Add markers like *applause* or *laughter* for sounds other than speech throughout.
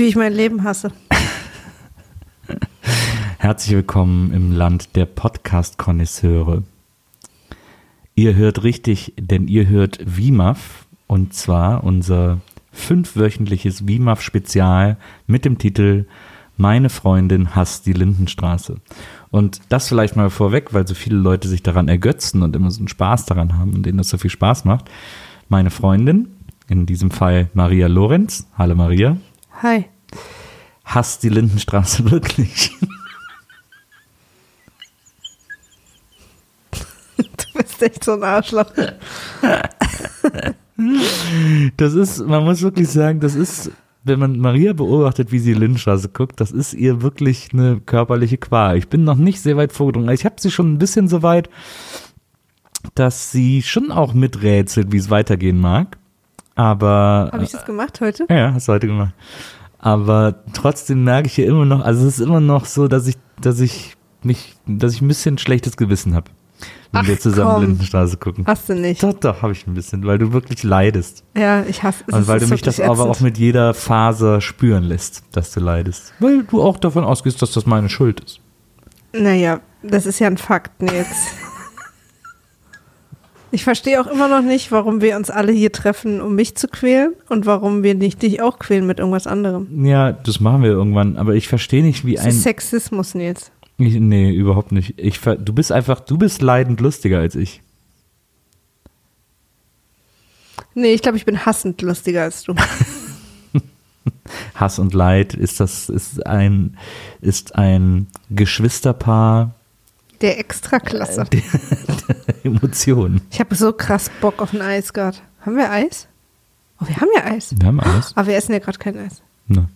wie ich mein Leben hasse. *laughs* Herzlich willkommen im Land der Podcast-Konnoisseure. Ihr hört richtig, denn ihr hört WIMAF und zwar unser fünfwöchentliches WIMAF-Spezial mit dem Titel Meine Freundin hasst die Lindenstraße. Und das vielleicht mal vorweg, weil so viele Leute sich daran ergötzen und immer so einen Spaß daran haben und denen das so viel Spaß macht. Meine Freundin, in diesem Fall Maria Lorenz, hallo Maria, Hi. hasst die Lindenstraße wirklich. *laughs* Du bist echt so ein Arschloch. Das ist, man muss wirklich sagen, das ist, wenn man Maria beobachtet, wie sie Lindenstraße guckt, das ist ihr wirklich eine körperliche Qual. Ich bin noch nicht sehr weit vorgedrungen. Ich habe sie schon ein bisschen so weit, dass sie schon auch miträtselt, wie es weitergehen mag. Aber Habe ich das gemacht heute? ja, hast du heute gemacht. Aber trotzdem merke ich hier immer noch, also es ist immer noch so, dass ich, dass ich mich, dass ich ein bisschen schlechtes Gewissen habe, wenn Ach, wir zusammen komm. Lindenstraße gucken. Hast du nicht. Doch, doch, habe ich ein bisschen, weil du wirklich leidest. Ja, ich hasse es. Und weil du mich das wirklich aber auch ätzend. mit jeder Faser spüren lässt, dass du leidest. Weil du auch davon ausgehst, dass das meine Schuld ist. Naja, das ist ja ein Fakt, Nils. *laughs* Ich verstehe auch immer noch nicht, warum wir uns alle hier treffen, um mich zu quälen und warum wir nicht dich auch quälen mit irgendwas anderem. Ja, das machen wir irgendwann, aber ich verstehe nicht, wie Das ist ein. Sexismus, Nils. Ich, nee, überhaupt nicht. Ich, du bist einfach, du bist leidend lustiger als ich. Nee, ich glaube, ich bin hassend lustiger als du. *laughs* Hass und Leid ist das, ist ein, ist ein Geschwisterpaar Der Extraklasse. der, der Emotionen. Ich habe so krass Bock auf ein Eis gerade. Haben wir Eis? Oh, wir haben ja Eis. Wir haben alles. Aber wir essen ja gerade kein Eis. Ne.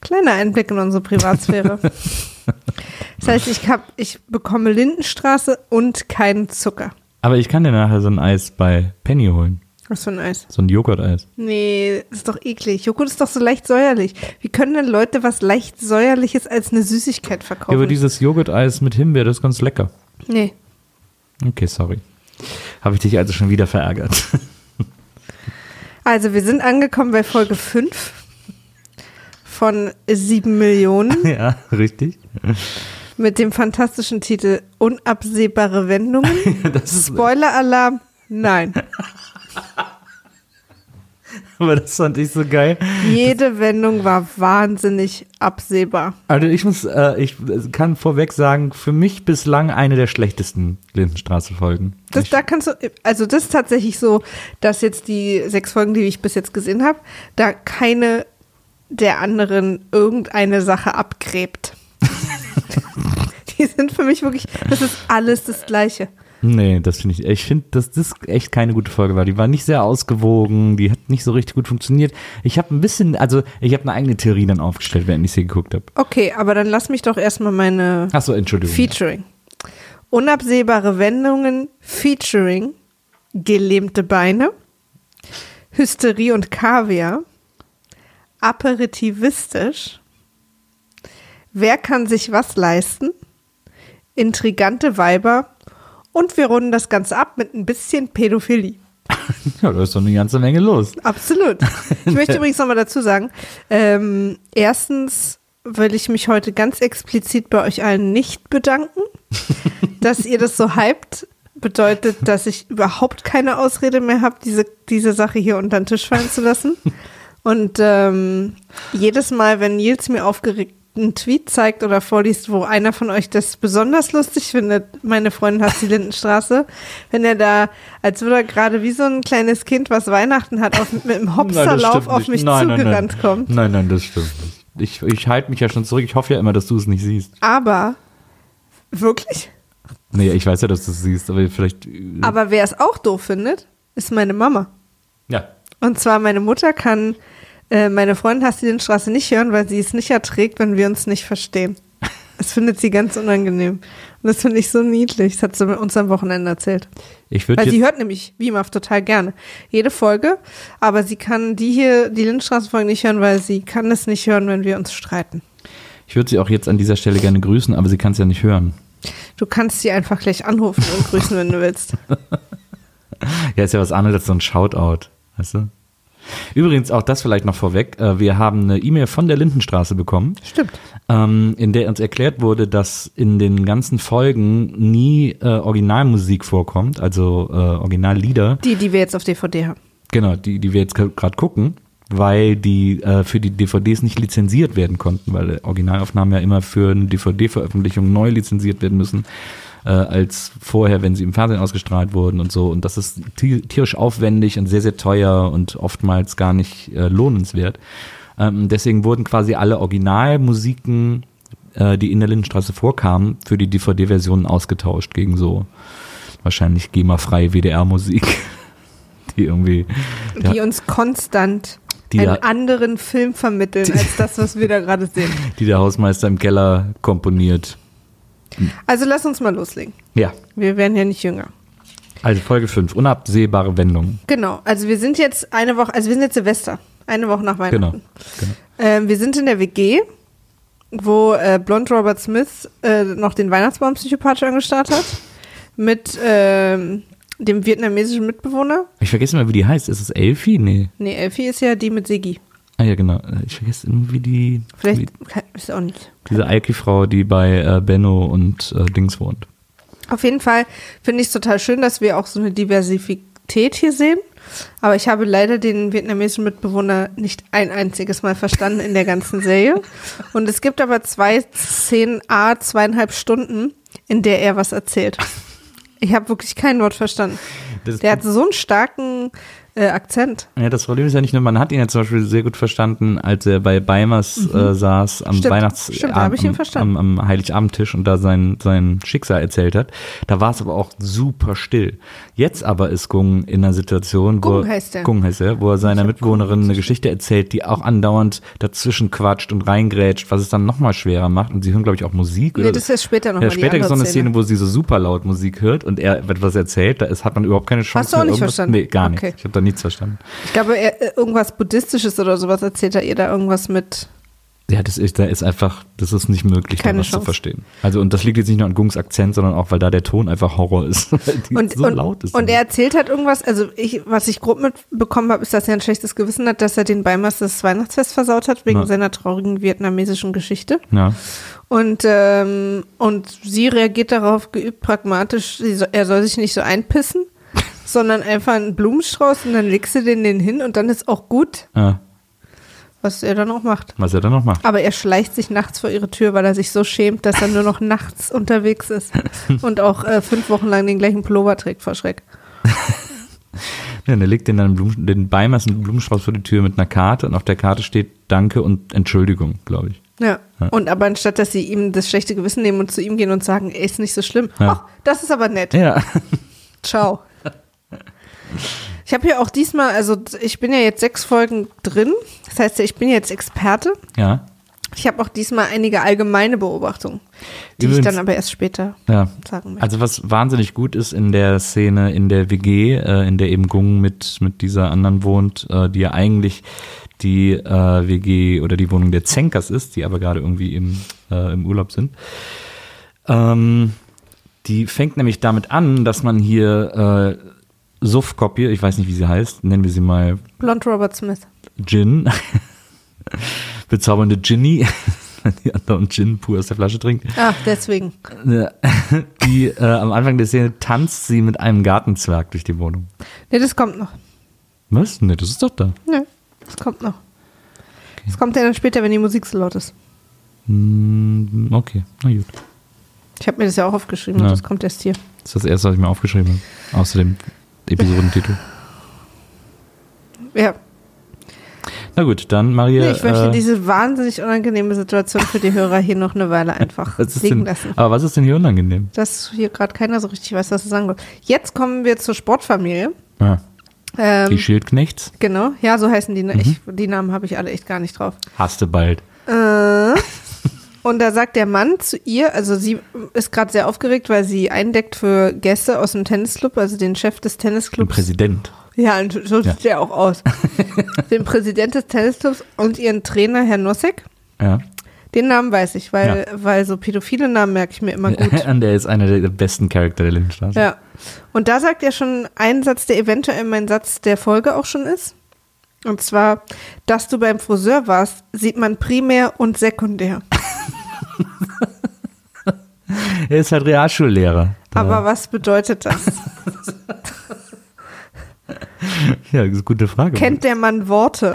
Kleiner Einblick in unsere Privatsphäre. *laughs* das heißt, ich, hab, ich bekomme Lindenstraße und keinen Zucker. Aber ich kann dir nachher so ein Eis bei Penny holen. Was für ein Eis? So ein Joghurt-Eis. Nee, das ist doch eklig. Joghurt ist doch so leicht säuerlich. Wie können denn Leute was leicht säuerliches als eine Süßigkeit Ja, verkaufen? aber dieses Joghurt-Eis mit Himbeer, das ist ganz lecker. nee. Okay, sorry. Habe ich dich also schon wieder verärgert. *laughs* Also, wir sind angekommen bei Folge 5 von 7 Millionen *laughs* ja, richtig. mit dem fantastischen Titel Unabsehbare Wendungen. *laughs* Spoiler-Alarm, nein. *laughs* aber das fand ich so geil. Jede Wendung war wahnsinnig absehbar. Also ich muss, äh, ich kann vorweg sagen, für mich bislang eine der schlechtesten Lindenstraße-Folgen. Das, Ich- da kannst du, also das ist tatsächlich so, dass jetzt die sechs Folgen, die ich bis jetzt gesehen habe, da keine der anderen irgendeine Sache abgräbt. *laughs* die sind für mich wirklich, das ist alles das Gleiche. Nee, das finde ich. Ich finde, dass das echt keine gute Folge war. Die war nicht sehr ausgewogen, die hat nicht so richtig gut funktioniert. Ich habe ein bisschen, also ich habe eine eigene Theorie dann aufgestellt, während ich sie geguckt habe. Okay, aber dann lass mich doch erstmal meine Achso, Entschuldigung. Featuring. Unabsehbare Wendungen, Featuring, gelähmte Beine, Hysterie und Kaviar, aperitivistisch, wer kann sich was leisten, intrigante Weiber und wir runden das Ganze ab mit ein bisschen Pädophilie. *laughs* Ja, da ist doch eine ganze Menge los. Absolut. *laughs* Ich möchte übrigens nochmal dazu sagen, ähm, erstens will ich mich heute ganz explizit bei euch allen nicht bedanken, dass ihr das so hypt. Bedeutet, dass ich überhaupt keine Ausrede mehr habe, diese, diese Sache hier unter den Tisch fallen zu lassen. Und ähm, jedes Mal, wenn Nils mir aufgeregt einen Tweet zeigt oder vorliest, wo einer von euch das besonders lustig findet, meine Freundin hat die Lindenstraße, *laughs* wenn er da, als würde er gerade wie so ein kleines Kind, was Weihnachten hat, auf, mit *laughs* einem Hopserlauf auf mich nein, nein, zugerannt nein. kommt. Nein, nein, das stimmt nicht. Ich, ich halte mich ja schon zurück. Ich hoffe ja immer, dass du es nicht siehst. Aber, wirklich? Nee, ich weiß ja, dass du es siehst, aber vielleicht. äh, Aber wer es auch doof findet, ist meine Mama. ja. Und zwar meine Mutter kann äh, meine Freundin Lindenstraße nicht hören, weil sie es nicht erträgt, wenn wir uns nicht verstehen. Das findet sie ganz unangenehm. Und das finde ich so niedlich. Das hat sie uns am Wochenende erzählt. Ich Weil sie hört nämlich WIMAF total gerne. Jede Folge. Aber sie kann die hier, die Lindenstraßenfolge nicht hören, weil sie kann es nicht hören, wenn wir uns streiten. ich würde sie auch jetzt an dieser Stelle gerne grüßen, aber sie kann es ja nicht hören. Du kannst sie einfach gleich anrufen und grüßen, wenn du willst. *laughs* Ja, ist ja was anderes als so ein Shoutout, weißt du? Übrigens, auch das vielleicht noch vorweg. äh, Wir haben eine E-Mail von der Lindenstraße bekommen, Stimmt. ähm, in der uns erklärt wurde, dass in den ganzen Folgen nie äh, Originalmusik vorkommt, also äh, Originallieder. Die, die wir jetzt auf DVD haben. Genau, die, die wir jetzt gerade gucken, weil die für die DVDs nicht lizenziert werden konnten, weil Originalaufnahmen ja immer für eine DVD-Veröffentlichung neu lizenziert werden müssen, äh, als vorher, wenn sie im Fernsehen ausgestrahlt wurden und so. Und das ist ti- tierisch aufwendig und sehr, sehr teuer und oftmals gar nicht äh, lohnenswert. Ähm, deswegen wurden quasi alle Originalmusiken, äh, die in der Lindenstraße vorkamen, für die DVD-Versionen ausgetauscht gegen so wahrscheinlich GEMA-freie WDR-Musik. *laughs* Die irgendwie Die uns konstant einen da- anderen Film vermitteln, als das, was wir da gerade sehen. *laughs* die der Hausmeister im Keller komponiert. Also lass uns mal loslegen. Ja, Wir werden ja nicht jünger. also Folge 5, unabsehbare Wendungen. Genau, also wir sind jetzt eine Woche, also wir sind jetzt Silvester, eine Woche nach Genau. Weihnachten. genau. Ähm, wir sind in der WG, wo äh, Blond Robert Smith äh, noch den Weihnachtsbaum psychopathisch angestarrt hat. Mit ähm, dem vietnamesischen Mitbewohner. Ich vergesse immer, wie die heißt. Ist es Elfie? Nee. Nee, Elfie ist ja die mit Sigi. Ah ja, genau. Ich vergesse irgendwie die, Vielleicht ist auch nicht. diese Alki-Frau, die bei äh, Benno und äh, Dings wohnt. Auf jeden Fall finde ich es total schön, dass wir auch so eine Diversität hier sehen. Aber ich habe leider den vietnamesischen Mitbewohner nicht ein einziges Mal verstanden in der ganzen Serie. Und es gibt aber zwei Szenen, a zweieinhalb Stunden, in der er was erzählt. Ich habe wirklich kein Wort verstanden. Das, Der hat so einen starken äh, Akzent. ja, das Problem ist ja nicht nur, man hat ihn ja zum Beispiel sehr gut verstanden, als er bei Beimers äh, saß am Mhm. Stimmt, Weihnachts stimmt, ich am, verstanden. am, am Heiligabendtisch und da sein, sein Schicksal erzählt hat. Da war es aber auch super still. Jetzt aber ist Gung in einer Situation, wo Gung heißt er. Gung heißt er, wo er seiner Mitbewohnerin eine Geschichte erzählt, die auch andauernd dazwischen quatscht und reingrätscht, was es dann nochmal schwerer macht. Und sie hören, glaube ich, auch Musik. Nee, oder? das ist später nochmal ja, später gibt es andere noch eine Szene, wo sie so super laut Musik hört und er etwas erzählt, da ist, hat man überhaupt keine Chance. Hast du auch nicht verstanden? Nee, gar nicht. Okay. Ich habe da nichts verstanden. Ich glaube, er, äh, irgendwas Buddhistisches oder sowas erzählt er ihr da irgendwas mit. Ja, das ist, da ist einfach, das ist nicht möglich, da Keine was zu verstehen. Also, und das liegt jetzt nicht nur an Gungs Akzent, sondern auch, weil da der Ton einfach Horror ist. *laughs* Und, so und, laut ist. und er erzählt halt irgendwas, also ich, was ich grob mitbekommen habe, ist, dass er ein schlechtes Gewissen hat, dass er den Beimers das Weihnachtsfest versaut hat, wegen Ja. seiner traurigen vietnamesischen Geschichte. ja. Und, ähm, und sie reagiert darauf geübt pragmatisch, sie so, er soll sich nicht so einpissen, sondern einfach einen Blumenstrauß und dann legst du den den hin und dann ist auch gut, ja, was er dann auch macht. was er dann noch macht. Aber er schleicht sich nachts vor ihre Tür, weil er sich so schämt, dass er nur noch nachts unterwegs ist *laughs* und auch äh, fünf Wochen lang den gleichen Pullover trägt vor Schreck. *laughs* Ja, er legt den, dann Blumen, den Beimers einen Blumenstrauß vor die Tür mit einer Karte und auf der Karte steht Danke und Entschuldigung, glaube ich. Ja. Ja. Und aber anstatt, dass sie ihm das schlechte Gewissen nehmen und zu ihm gehen und sagen, ey, ist nicht so schlimm. Ja. Ach, das ist aber nett. Ja. Ciao. Ich habe ja auch diesmal, also ich bin ja jetzt sechs Folgen drin. Das heißt, ich bin jetzt Experte. Ja. Ich habe auch diesmal einige allgemeine Beobachtungen, die Übrigens- ich dann aber erst später Ja. sagen möchte. Also was wahnsinnig gut ist in der Szene in der WG, äh, in der eben Gung mit, mit dieser anderen wohnt, äh, die ja eigentlich die äh, WG oder die Wohnung der Zenkers ist, die aber gerade irgendwie im, äh, im Urlaub sind. Ähm, die fängt nämlich damit an, dass man hier äh, Suff-Copy, ich weiß nicht, wie sie heißt, nennen wir sie mal Blond Robert Smith. Gin, *laughs* bezaubernde Ginny, die anderen Gin pur aus der Flasche trinkt. Ah, deswegen. Ja, die äh, am Anfang der Szene tanzt sie mit einem Gartenzwerg durch die Wohnung. Nee, das kommt noch. Was? Ne, das ist doch da. Nee, das kommt noch. Das kommt ja dann später, wenn die Musik so laut ist. Hm, okay, na gut. Ich habe mir das ja auch aufgeschrieben Ja. und das kommt erst hier. Das ist das erste, was ich mir aufgeschrieben habe. Außer dem Episodentitel. Ja, Na gut, dann Maria. nee, ich möchte äh, diese wahnsinnig unangenehme Situation für die Hörer hier noch eine Weile einfach *laughs* liegen denn, lassen. aber was ist denn hier unangenehm? Dass hier gerade keiner so richtig weiß, was er sagen will. Jetzt kommen wir zur Sportfamilie. Ah, Ähm, die Schildknechts genau, ja, so heißen die. Ne? Mhm. Ich, die Namen habe ich alle echt gar nicht drauf. hast du bald. Äh, Und da sagt der Mann zu ihr, also sie ist gerade sehr aufgeregt, weil sie eindeckt für Gäste aus dem Tennisclub, also den Chef des Tennisclubs. Präsident. Ja, und so Ja. sieht er auch aus. *laughs* den Präsident des Tennisclubs und ihren Trainer, Herr Nosek. Ja. Den Namen weiß ich, weil, weil so pädophile Namen merke ich mir immer gut. *laughs* Und der ist einer der besten Charakter der Lindenstraße. Ja. Und da sagt er schon einen Satz, der eventuell mein Satz der Folge auch schon ist. Und zwar, dass du beim Friseur warst, sieht man primär und sekundär. Er ist halt Realschullehrer. Aber was bedeutet das? ja, das ist eine gute Frage. Kennt der Mann Worte?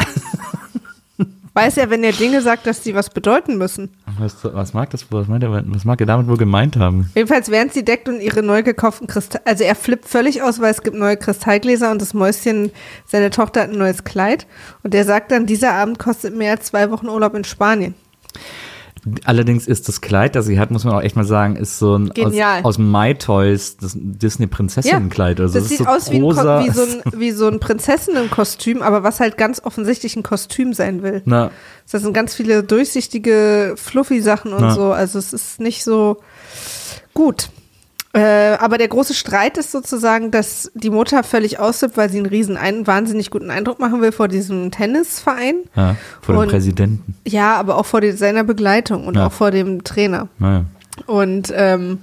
Weiß er, wenn er Dinge sagt, dass sie was bedeuten müssen? was, was mag das, was meint er, was mag er damit wohl gemeint haben? Jedenfalls, während sie deckt und ihre neu gekauften Kristall, also er flippt völlig aus, weil es gibt neue Kristallgläser und das Mäuschen, seine Tochter hat ein neues Kleid und er sagt dann, dieser Abend kostet mehr als zwei Wochen Urlaub in Spanien. Allerdings ist das Kleid, das sie hat, muss man auch echt mal sagen, ist so ein Genial. aus, aus My Toys, das Disney-Prinzessinnenkleid. Also das, das sieht so aus wie, ein, wie, so ein, *laughs* wie so ein Prinzessinnenkostüm, aber was halt ganz offensichtlich ein Kostüm sein will. Na, Das sind ganz viele durchsichtige, fluffy Sachen und Ja. so. Also es ist nicht so gut. Äh, aber der große Streit ist sozusagen, dass die Mutter völlig aussippt, weil sie einen riesen, einen wahnsinnig guten Eindruck machen will vor diesem Tennisverein. ja, vor dem Und- Präsidenten. Ja, aber auch vor die, seiner Begleitung und Ja. auch vor dem Trainer. Naja. Und, ähm,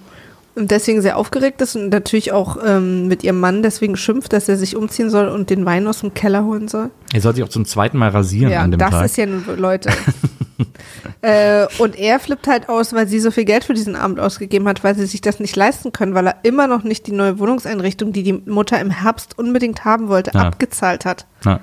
und deswegen sehr aufgeregt ist und natürlich auch ähm, mit ihrem Mann deswegen schimpft, dass er sich umziehen soll und den Wein aus dem Keller holen soll. Er soll sich auch zum zweiten Mal rasieren Ja, an dem das Tag. ist ja nun, Leute. *laughs* *laughs* äh, und er flippt halt aus, weil sie so viel Geld für diesen Abend ausgegeben hat, weil sie sich das nicht leisten können, weil er immer noch nicht die neue Wohnungseinrichtung, die die Mutter im Herbst unbedingt haben wollte, Ja. abgezahlt hat. Ja.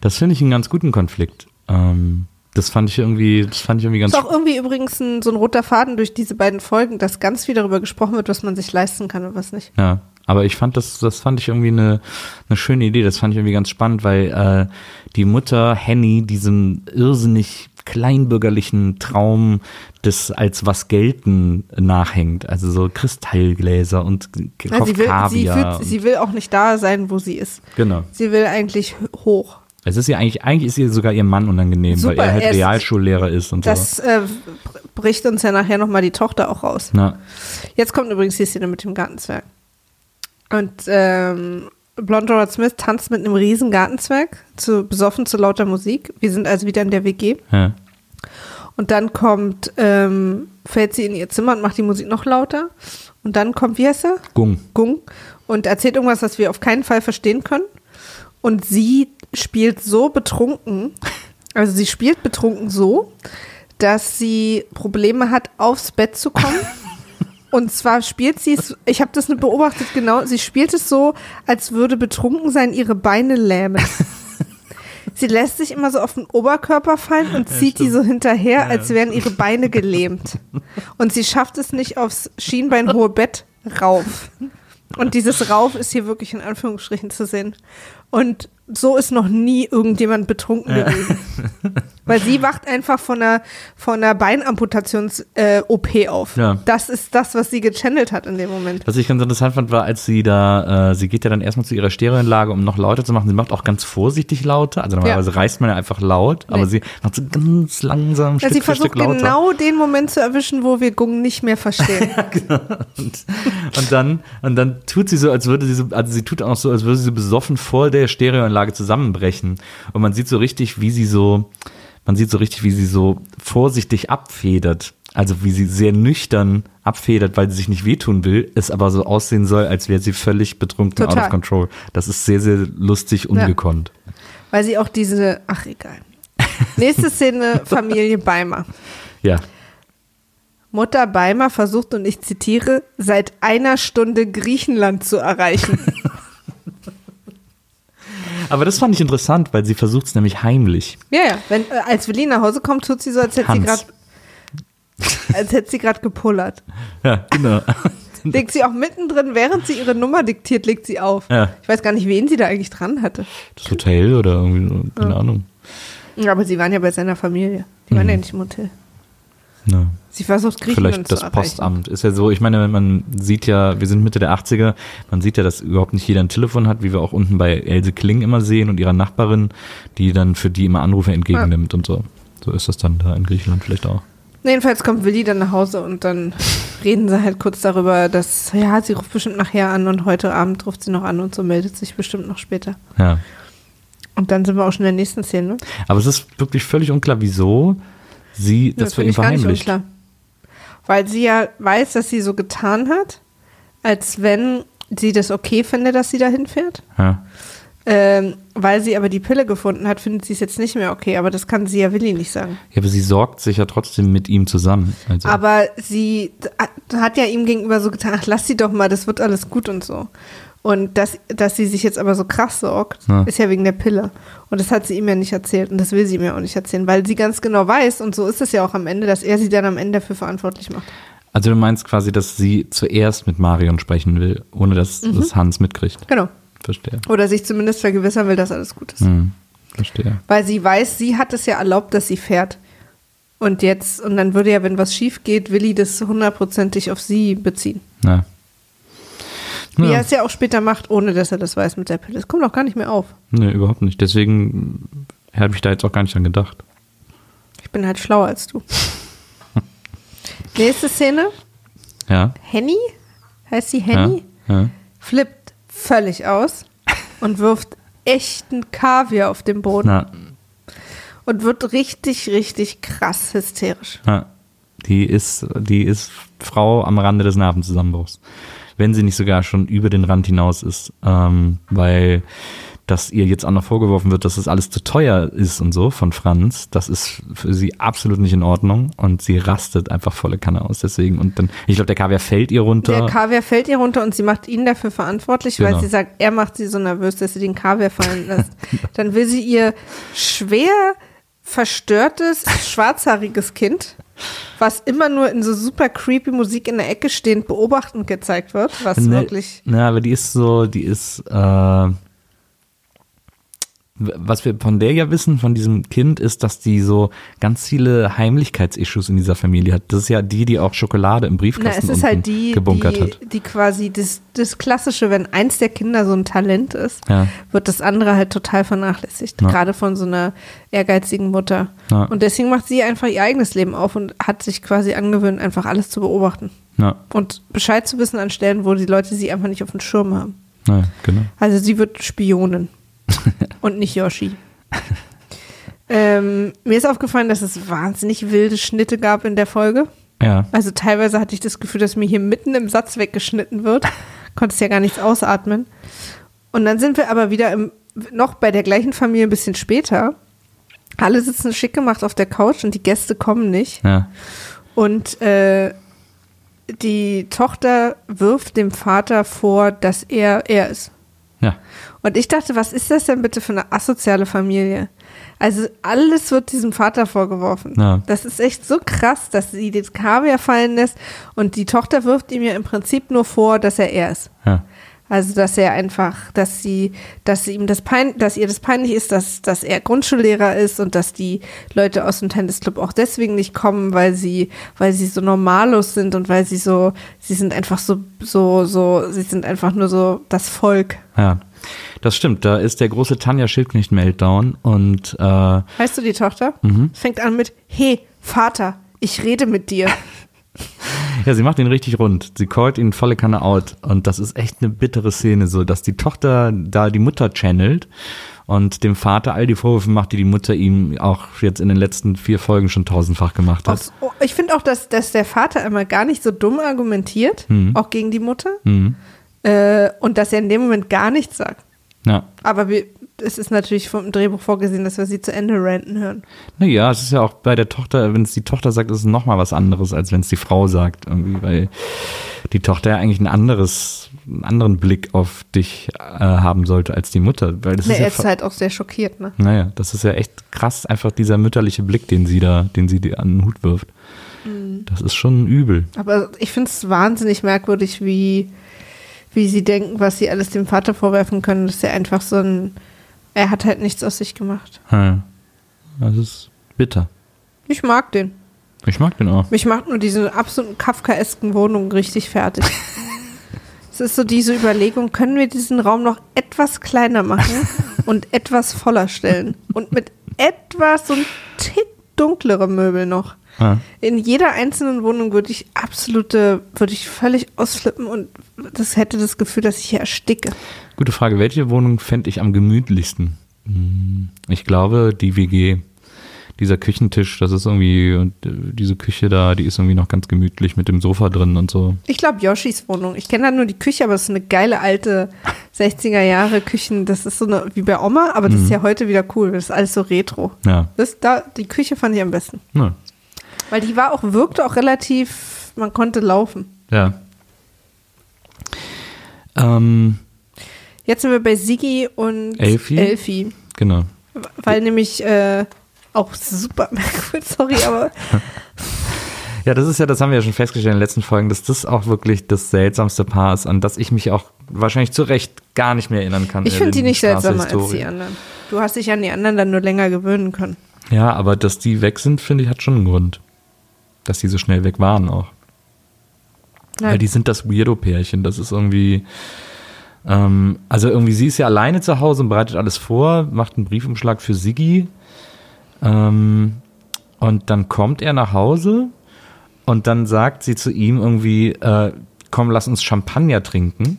Das finde ich einen ganz guten Konflikt. Ähm, das fand ich irgendwie, das fand ich irgendwie ganz Ist auch irgendwie übrigens ein, so ein roter Faden durch diese beiden Folgen, dass ganz viel darüber gesprochen wird, was man sich leisten kann und was nicht. Ja, aber ich fand das, das fand ich irgendwie eine, eine schöne Idee. Das fand ich irgendwie ganz spannend, weil äh, die Mutter Henny diesem irrsinnig kleinbürgerlichen Traum des als was gelten nachhängt. Also so Kristallgläser und Ja, kauft sie, will, sie, fühlt, sie will auch nicht da sein, wo sie ist. genau. Sie will eigentlich hoch. Es ist ja eigentlich, eigentlich ist ihr sogar ihr Mann unangenehm, Super, weil er halt er Realschullehrer ist und Das äh, bricht uns ja nachher nochmal die Tochter auch raus. so. Na, Jetzt kommt übrigens die Szene mit dem Gartenzwerg. Und ähm, Blonde Rod Smith tanzt mit einem riesen Gartenzwerg, zu, besoffen zu lauter Musik. Wir sind also wieder in der WG. ja. Und dann kommt, ähm, fällt sie in ihr Zimmer und macht die Musik noch lauter. Und dann kommt, wie heißt er? Gung. Gung. Und erzählt irgendwas, was wir auf keinen Fall verstehen können. Und sie spielt so betrunken, *laughs* also sie spielt betrunken so, dass sie Probleme hat, aufs Bett zu kommen. *laughs* Und zwar spielt sie es, ich habe das nicht beobachtet genau, sie spielt es so, als würde betrunken sein ihre Beine lähmen. *laughs* Sie lässt sich immer so auf den Oberkörper fallen und zieht die so hinterher, als wären ihre Beine gelähmt. Und sie schafft es nicht aufs schienbeinhohe Bett rauf. Und dieses Rauf ist hier wirklich in Anführungsstrichen zu sehen. Und so ist noch nie irgendjemand betrunken gewesen. *laughs* Weil sie wacht einfach von einer, von einer Beinamputations-OP auf. Ja. Das ist das, was sie gechannelt hat in dem Moment. Was ich ganz interessant fand, war, als sie da, äh, sie geht ja dann erstmal zu ihrer Stereoanlage, um noch lauter zu machen. Sie macht auch ganz vorsichtig lauter. Also normalerweise reißt man ja einfach laut, aber Nee. sie macht so ganz langsam Ja, Stück sie versucht genau den Moment zu erwischen, wo wir Gung nicht mehr verstehen. *laughs* Und, und dann, und dann tut sie so, als würde sie so, also sie tut auch so, als würde sie besoffen vor der Stereoanlage zusammenbrechen. Und man sieht so richtig, wie sie so, man sieht so richtig, wie sie so vorsichtig abfedert. Also wie sie sehr nüchtern abfedert, weil sie sich nicht wehtun will, es aber so aussehen soll, als wäre sie völlig betrunken, out Total. of control. Das ist sehr, sehr lustig, ungekonnt. Weil sie auch diese, ach egal. Nächste Szene, *laughs* Familie Beimer. Ja. Mutter Beimer versucht, und ich zitiere, seit einer Stunde Griechenland zu erreichen. *laughs* Aber das fand ich interessant, weil sie versucht es nämlich heimlich. ja, ja. Wenn, äh, als Willi nach Hause kommt, tut sie so, als hätte sie gerade als hätte sie gerade gepullert. Ja, genau. *laughs* Legt sie auch mittendrin, während sie ihre Nummer diktiert, legt sie auf. Ja. Ich weiß gar nicht, wen sie da eigentlich dran hatte. Das Hotel oder irgendwie, keine Ahnung. Ja, Aber sie waren ja bei seiner Familie. Die waren Mhm. ja nicht im Hotel. Ja. Sie versucht Griechenland Vielleicht das. Postamt. Ist ja so, ich meine, man sieht ja, wir sind Mitte der 80er, man sieht ja, dass überhaupt nicht jeder ein Telefon hat, wie wir auch unten bei Else Kling immer sehen und ihrer Nachbarin, die dann für die immer Anrufe entgegennimmt und so. So ist das dann da in Griechenland vielleicht auch. Jedenfalls kommt Willi dann nach Hause und dann *laughs* reden sie halt kurz darüber, dass, ja, sie ruft bestimmt nachher an und heute Abend ruft sie noch an und so meldet sich bestimmt noch später. Ja. Und dann sind wir auch schon in der nächsten Szene. Aber es ist wirklich völlig unklar, wieso sie das für ihn verheimlicht. Weil sie ja weiß, dass sie so getan hat, als wenn sie das okay finde, dass sie dahin fährt. Ja. Ähm, weil sie aber die Pille gefunden hat, findet sie es jetzt nicht mehr okay. Aber das kann sie ja Willi nicht sagen. ja, aber sie sorgt sich ja trotzdem mit ihm zusammen. Also, Aber sie hat ja ihm gegenüber so getan, ach, lass sie doch mal, das wird alles gut und so. Und dass, dass sie sich jetzt aber so krass sorgt, Ja. ist ja wegen der Pille. Und das hat sie ihm ja nicht erzählt und das will sie ihm ja auch nicht erzählen, weil sie ganz genau weiß, und so ist es ja auch am Ende, dass er sie dann am Ende dafür verantwortlich macht. also du meinst quasi, dass sie zuerst mit Marion sprechen will, ohne dass Mhm. das Hans mitkriegt. Genau. Verstehe. Oder sich zumindest vergewissern will, dass alles gut ist. Hm, verstehe. Weil sie weiß, sie hat es ja erlaubt, dass sie fährt. Und jetzt, und dann würde ja, wenn was schief geht, Willi das hundertprozentig auf sie beziehen. Ja. Wie er Ja. es ja auch später macht, ohne dass er das weiß mit der Pille. Das kommt auch gar nicht mehr auf. Nee, überhaupt nicht. Deswegen habe ich da jetzt auch gar nicht dran gedacht. Ich bin halt schlauer als du. *laughs* Nächste Szene. Ja. Henny, heißt sie Henny, Ja. ja. flippt völlig aus und wirft echten Kaviar auf den Boden Na, und wird richtig, richtig krass hysterisch. Ja, die ist, die ist Frau am Rande des Nervenzusammenbruchs. Wenn sie nicht sogar schon über den Rand hinaus ist, ähm, weil dass ihr jetzt auch noch vorgeworfen wird, dass das alles zu teuer ist und so von Franz, das ist für sie absolut nicht in Ordnung und sie rastet einfach volle Kanne aus. Deswegen und dann, ich glaube, der Kaviar fällt ihr runter. Der Kaviar fällt ihr runter und sie macht ihn dafür verantwortlich, weil Genau. sie sagt, er macht sie so nervös, dass sie den Kaviar fallen lässt. *laughs* Dann will sie ihr schwer verstörtes, schwarzhaariges Kind, was immer nur in so super creepy Musik in der Ecke stehend beobachtend gezeigt wird, was Ne, wirklich. Na, aber die ist so, die ist, äh, was wir von der ja wissen, von diesem Kind, ist, dass die so ganz viele Heimlichkeitsissues in dieser Familie hat. Das ist ja die, die auch Schokolade im Na, Briefkasten es ist halt die, gebunkert die, hat. die quasi das, das Klassische, wenn eins der Kinder so ein Talent ist, Ja. wird das andere halt total vernachlässigt. Ja. Gerade von so einer ehrgeizigen Mutter. Ja. Und deswegen macht sie einfach ihr eigenes Leben auf und hat sich quasi angewöhnt, einfach alles zu beobachten. Und Bescheid zu wissen an Stellen, wo die Leute sie einfach nicht auf dem Schirm haben. ja, genau. Also sie wird Spionin. *laughs* und nicht Yoshi. ähm, mir ist aufgefallen, dass es wahnsinnig wilde Schnitte gab in der Folge. Ja, Also teilweise hatte ich das Gefühl, dass mir hier mitten im Satz weggeschnitten wird. *laughs* Konntest ja gar nichts ausatmen. Und dann sind wir aber wieder im, noch bei der gleichen Familie ein bisschen später. Alle sitzen schick gemacht auf der Couch und die Gäste kommen nicht. ja, Und äh, die Tochter wirft dem Vater vor, dass er er ist. ja. Und ich dachte, was ist das denn bitte für eine asoziale Familie? Also alles wird diesem Vater vorgeworfen. Ja. Das ist echt so krass, dass sie den Kaviar fallen lässt und die Tochter wirft ihm ja im Prinzip nur vor, dass er er ist. ja. Also dass er einfach, dass sie, dass sie ihm das pein, dass ihr das peinlich ist, dass, dass er Grundschullehrer ist und dass die Leute aus dem Tennisclub auch deswegen nicht kommen, weil sie, weil sie so normalos sind und weil sie so, sie sind einfach so, so, so, sie sind einfach nur so das Volk. Ja, das stimmt. Da ist der große Tanja Schildknecht-Meltdown und äh, Weißt du die Tochter? Mhm. Fängt an mit, hey, Vater, ich rede mit dir. *laughs* ja, sie macht ihn richtig rund. Sie callt ihn volle Kanne out und das ist echt eine bittere Szene, so dass die Tochter da die Mutter channelt und dem Vater all die Vorwürfe macht, die die Mutter ihm auch jetzt in den letzten vier Folgen schon tausendfach gemacht hat. Aus, oh, ich finde auch, dass, dass der Vater immer gar nicht so dumm argumentiert, auch gegen die Mutter, Mhm. äh, und dass er in dem Moment gar nichts sagt. Ja. Aber wir, es ist natürlich vom Drehbuch vorgesehen, dass wir sie zu Ende ranten hören. Naja, es ist ja auch bei der Tochter, wenn es die Tochter sagt, ist es nochmal was anderes, als wenn es die Frau sagt, irgendwie, weil die Tochter ja eigentlich ein anderes, einen anderen Blick auf dich äh, haben sollte als die Mutter. Weil das Nee, ist ja er ist halt auch sehr schockiert, ne? Naja, das ist ja echt krass, einfach dieser mütterliche Blick, den sie da, den sie dir an den Hut wirft. Mhm. Das ist schon übel. Aber ich finde es wahnsinnig merkwürdig, wie, wie sie denken, was sie alles dem Vater vorwerfen können, dass er einfach so ein, er hat halt nichts aus sich gemacht. Ja. Das ist bitter. Ich mag den. Ich mag den auch. Mich macht nur diese absoluten kafkaesken Wohnungen richtig fertig. *laughs* es ist so diese Überlegung, können wir diesen Raum noch etwas kleiner machen *laughs* und etwas voller stellen? Und mit etwas so ein Tick dunklere Möbel noch. Ja. In jeder einzelnen Wohnung würde ich absolute, würde ich völlig ausflippen und das hätte das Gefühl, dass ich hier ersticke. Gute Frage. Welche Wohnung fände ich am gemütlichsten? Hm, Ich glaube, die WG. Dieser Küchentisch, das ist irgendwie, und äh, diese Küche da, die ist irgendwie noch ganz gemütlich mit dem Sofa drin und so. Ich glaube Yoshis Wohnung. Ich kenne da nur die Küche, aber es ist eine geile alte 60er Jahre Küchen. Das ist so eine, wie bei Oma, aber das ist ja heute wieder cool. Das ist alles so retro. Ja. Das, da, die Küche fand ich am besten. Ja. Weil die war auch, wirkte auch relativ, man konnte laufen. ja. Ähm, Jetzt sind wir bei Sigi und Elfi? Elfi. genau. Weil nämlich äh, auch super merkwürdig, *laughs* sorry, aber *laughs* Ja, das ist ja, das haben wir ja schon festgestellt in den letzten Folgen, dass das auch wirklich das seltsamste Paar ist, an das ich mich auch wahrscheinlich zu Recht gar nicht mehr erinnern kann. ich in finde die nicht seltsamer als die anderen. Du hast dich an die anderen dann nur länger gewöhnen können. Ja, aber dass die weg sind, finde ich, hat schon einen Grund. Dass die so schnell weg waren auch. Weil die sind das Weirdo-Pärchen. Das ist irgendwie. Ähm, also irgendwie, sie ist ja alleine zu Hause und bereitet alles vor, macht einen Briefumschlag für Siggi. Ähm, und dann kommt er nach Hause und dann sagt sie zu ihm irgendwie, äh, komm, lass uns Champagner trinken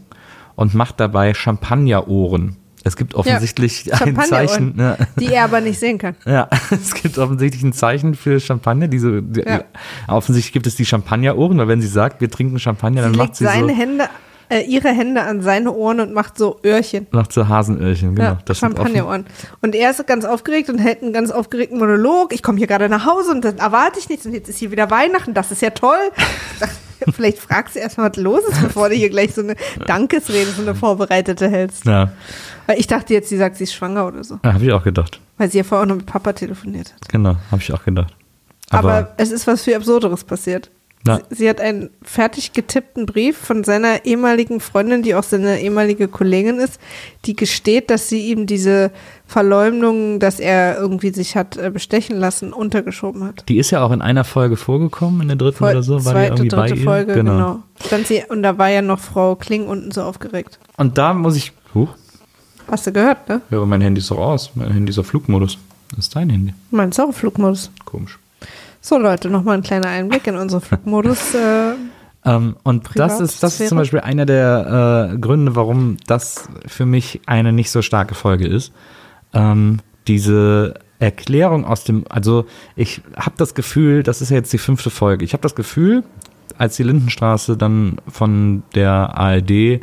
und macht dabei Champagnerohren. Es gibt offensichtlich ein Champagnerohren. Zeichen. Ne? Die er aber nicht sehen kann. *laughs* Ja, es gibt offensichtlich ein Zeichen für Champagner. Diese, die, Ja. Offensichtlich gibt es die Champagnerohren, weil wenn sie sagt, wir trinken Champagner, dann Sie macht sie seine so, Hände, äh, ihre Hände an seine Ohren und macht so Öhrchen. macht so Hasenöhrchen. Genau. Ja, Champagnerohren. Und er ist ganz aufgeregt und hält einen ganz aufgeregten Monolog. Ich komme hier gerade nach Hause und dann erwarte ich nichts und jetzt ist hier wieder Weihnachten. Das ist ja toll. *laughs* *laughs* Vielleicht fragst du erstmal, was los ist, bevor du hier gleich so eine Dankesrede, so eine vorbereitete hältst. Ja, Weil ich dachte jetzt, sie sagt, sie ist schwanger oder so. ja habe ich auch gedacht. Weil sie ja vorher auch noch mit Papa telefoniert hat. Genau, habe ich auch gedacht. Aber, Aber, es ist was viel Absurderes passiert. Ja. Sie, hat einen fertig getippten Brief von seiner ehemaligen Freundin, die auch seine ehemalige Kollegin ist, die gesteht, dass sie ihm diese Verleumdung, dass er irgendwie sich hat äh, bestechen lassen, untergeschoben hat. die ist ja auch in einer Folge vorgekommen, in der dritten Voll- oder so. War die zweite, irgendwie bei dritte ihr? Folge, genau. Stand sie, und da war ja noch Frau Kling unten so aufgeregt. Und da muss ich, huch, Hast du gehört, ne? ja, aber mein Handy ist doch aus. Mein Handy ist auf Flugmodus. Das ist dein Handy. Mein auch Flugmodus. Komisch. So Leute, nochmal ein kleiner Einblick in unsere Flugmodus. Äh, Ähm, und das ist, das ist zum Beispiel einer der äh, Gründe, warum das für mich eine nicht so starke Folge ist. Ähm, diese Erklärung aus dem, also ich habe das Gefühl, das ist ja jetzt die fünfte Folge, ich habe das Gefühl, als die Lindenstraße dann von der ARD äh,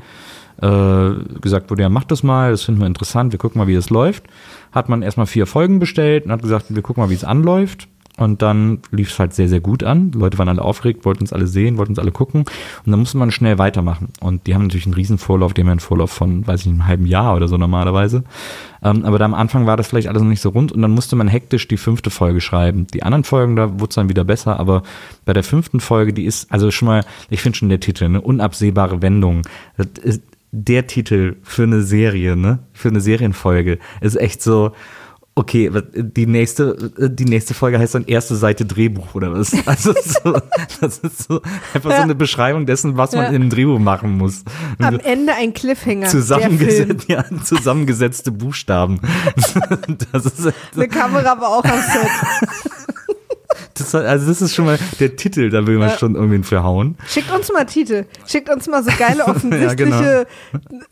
gesagt wurde, ja, macht das mal, das finden wir interessant, wir gucken mal, wie das läuft, hat man erstmal vier Folgen bestellt und hat gesagt, wir gucken mal, wie es anläuft. Und dann lief es halt sehr, sehr gut an. Die Leute waren alle aufgeregt, wollten uns alle sehen, wollten uns alle gucken. Und dann musste man schnell weitermachen. Und die haben natürlich einen riesen Vorlauf, die haben einen Vorlauf von, weiß ich nicht, einem halben Jahr oder so normalerweise. Ähm, aber da am Anfang war das vielleicht alles noch nicht so rund und dann musste man hektisch die fünfte Folge schreiben. Die anderen Folgen, da wurde es dann wieder besser, aber bei der fünften Folge, die ist, also schon mal, ich finde schon der Titel, eine unabsehbare Wendung. Das ist der Titel für eine Serie, ne? Für eine Serienfolge. Ist echt so, okay, die nächste, die nächste Folge heißt dann erste Seite Drehbuch oder was? *laughs* Also so, das ist so einfach so Ja. eine Beschreibung dessen, was man Ja. in einem Drehbuch machen muss. am Ende ein Cliffhanger. Zusammengesetzt, ja, zusammengesetzte Buchstaben. *laughs* Das ist, Eine Kamera war auch am Set. *laughs* das, also das ist schon mal der Titel, da will man Ja. schon irgendwie verhauen. Schickt uns mal Titel. Schickt uns mal so geile, *laughs* offensichtliche,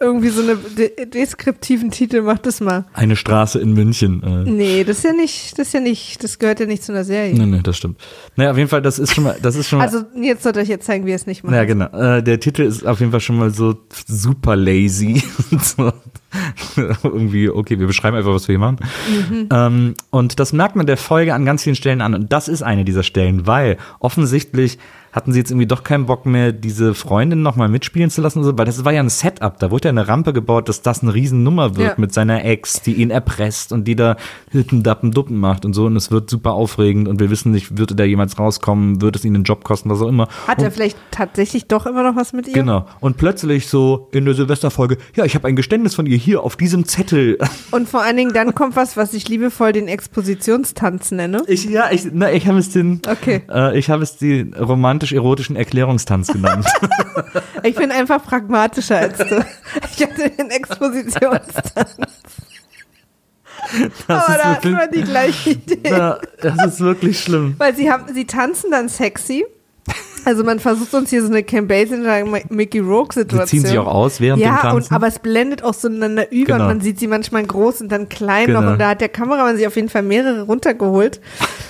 irgendwie so eine de deskriptiven Titel. Macht das mal. Eine Straße in München. Äh. Nee, das ist ja nicht, das ist ja nicht, das gehört ja nicht zu einer Serie. Nee, nee, das stimmt. Naja, auf jeden Fall, das ist schon mal, das ist schon mal. Also jetzt sollte ich jetzt zeigen, wie es nicht macht. Ja, genau. Äh, der Titel ist auf jeden Fall schon mal so super lazy. *laughs* so. *laughs* Irgendwie, okay, wir beschreiben einfach, was wir hier machen. Ähm, und das merkt man der Folge an ganz vielen Stellen an. Und das ist eine dieser Stellen, weil offensichtlich hatten sie jetzt irgendwie doch keinen Bock mehr, diese Freundin nochmal mitspielen zu lassen, so, weil das war ja ein Setup. Da wurde ja eine Rampe gebaut, dass das eine Riesennummer wird Ja. mit seiner Ex, die ihn erpresst und die da Dappen, Duppen macht und so. Und es wird super aufregend und wir wissen nicht, wird er da jemals rauskommen, wird es ihn einen Job kosten, was auch immer. Hat und er vielleicht tatsächlich doch immer noch was mit ihr? Genau. Und plötzlich so in der Silvesterfolge, ja, ich habe ein Geständnis von ihr hier auf diesem Zettel. *laughs* Und vor allen Dingen dann kommt was, was ich liebevoll den Expositionstanz nenne. Ich, ja, ich, na, ich habe es den, Okay. äh, ich habe es den romantisch-erotischen Erklärungstanz genannt. *laughs* Ich bin einfach pragmatischer als du. Ich hatte den Expositionstanz. Das Aber ist da hat wirklich, man die gleiche Idee. ja, das ist wirklich schlimm. Weil sie haben, sie tanzen dann sexy. Also man versucht uns hier so eine Cam Basinger Mickey Rourke Sie Situation. ziehen sich auch aus während dem ja, Tanzen. und, aber es blendet auch so ineinander über Genau. und man sieht sie manchmal groß und dann klein noch Genau. und da hat der Kameramann sich auf jeden Fall mehrere runtergeholt.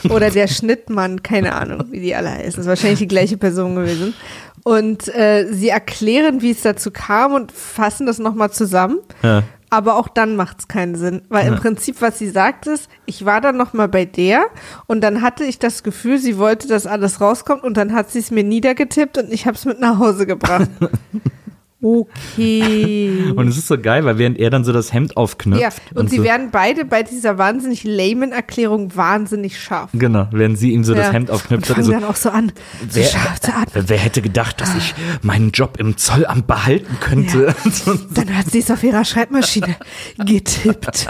Oder der Schnittmann, keine Ahnung, wie die alle heißen. Das ist wahrscheinlich die gleiche Person gewesen. Und äh, sie erklären, wie es dazu kam und fassen das nochmal zusammen. ja. Aber auch dann macht es keinen Sinn, weil im Ja. Prinzip, was sie sagt, ist, ich war dann noch mal bei der und dann hatte ich das Gefühl, sie wollte, dass alles rauskommt und dann hat sie es mir niedergetippt und ich habe es mit nach Hause gebracht. *laughs* Okay. *laughs* Und es ist so geil, weil während er dann so das Hemd aufknüpft. ja, und, sie so, werden beide bei dieser wahnsinnig lamen Erklärung wahnsinnig scharf. Genau, während sie ihm so das Ja. Hemd aufknüpft. Und fangen so, dann auch so an, so wer, scharf zu atmen. wer hätte gedacht, dass ich meinen Job im Zollamt behalten könnte? *laughs* Dann hat sie es auf ihrer Schreibmaschine *laughs* getippt.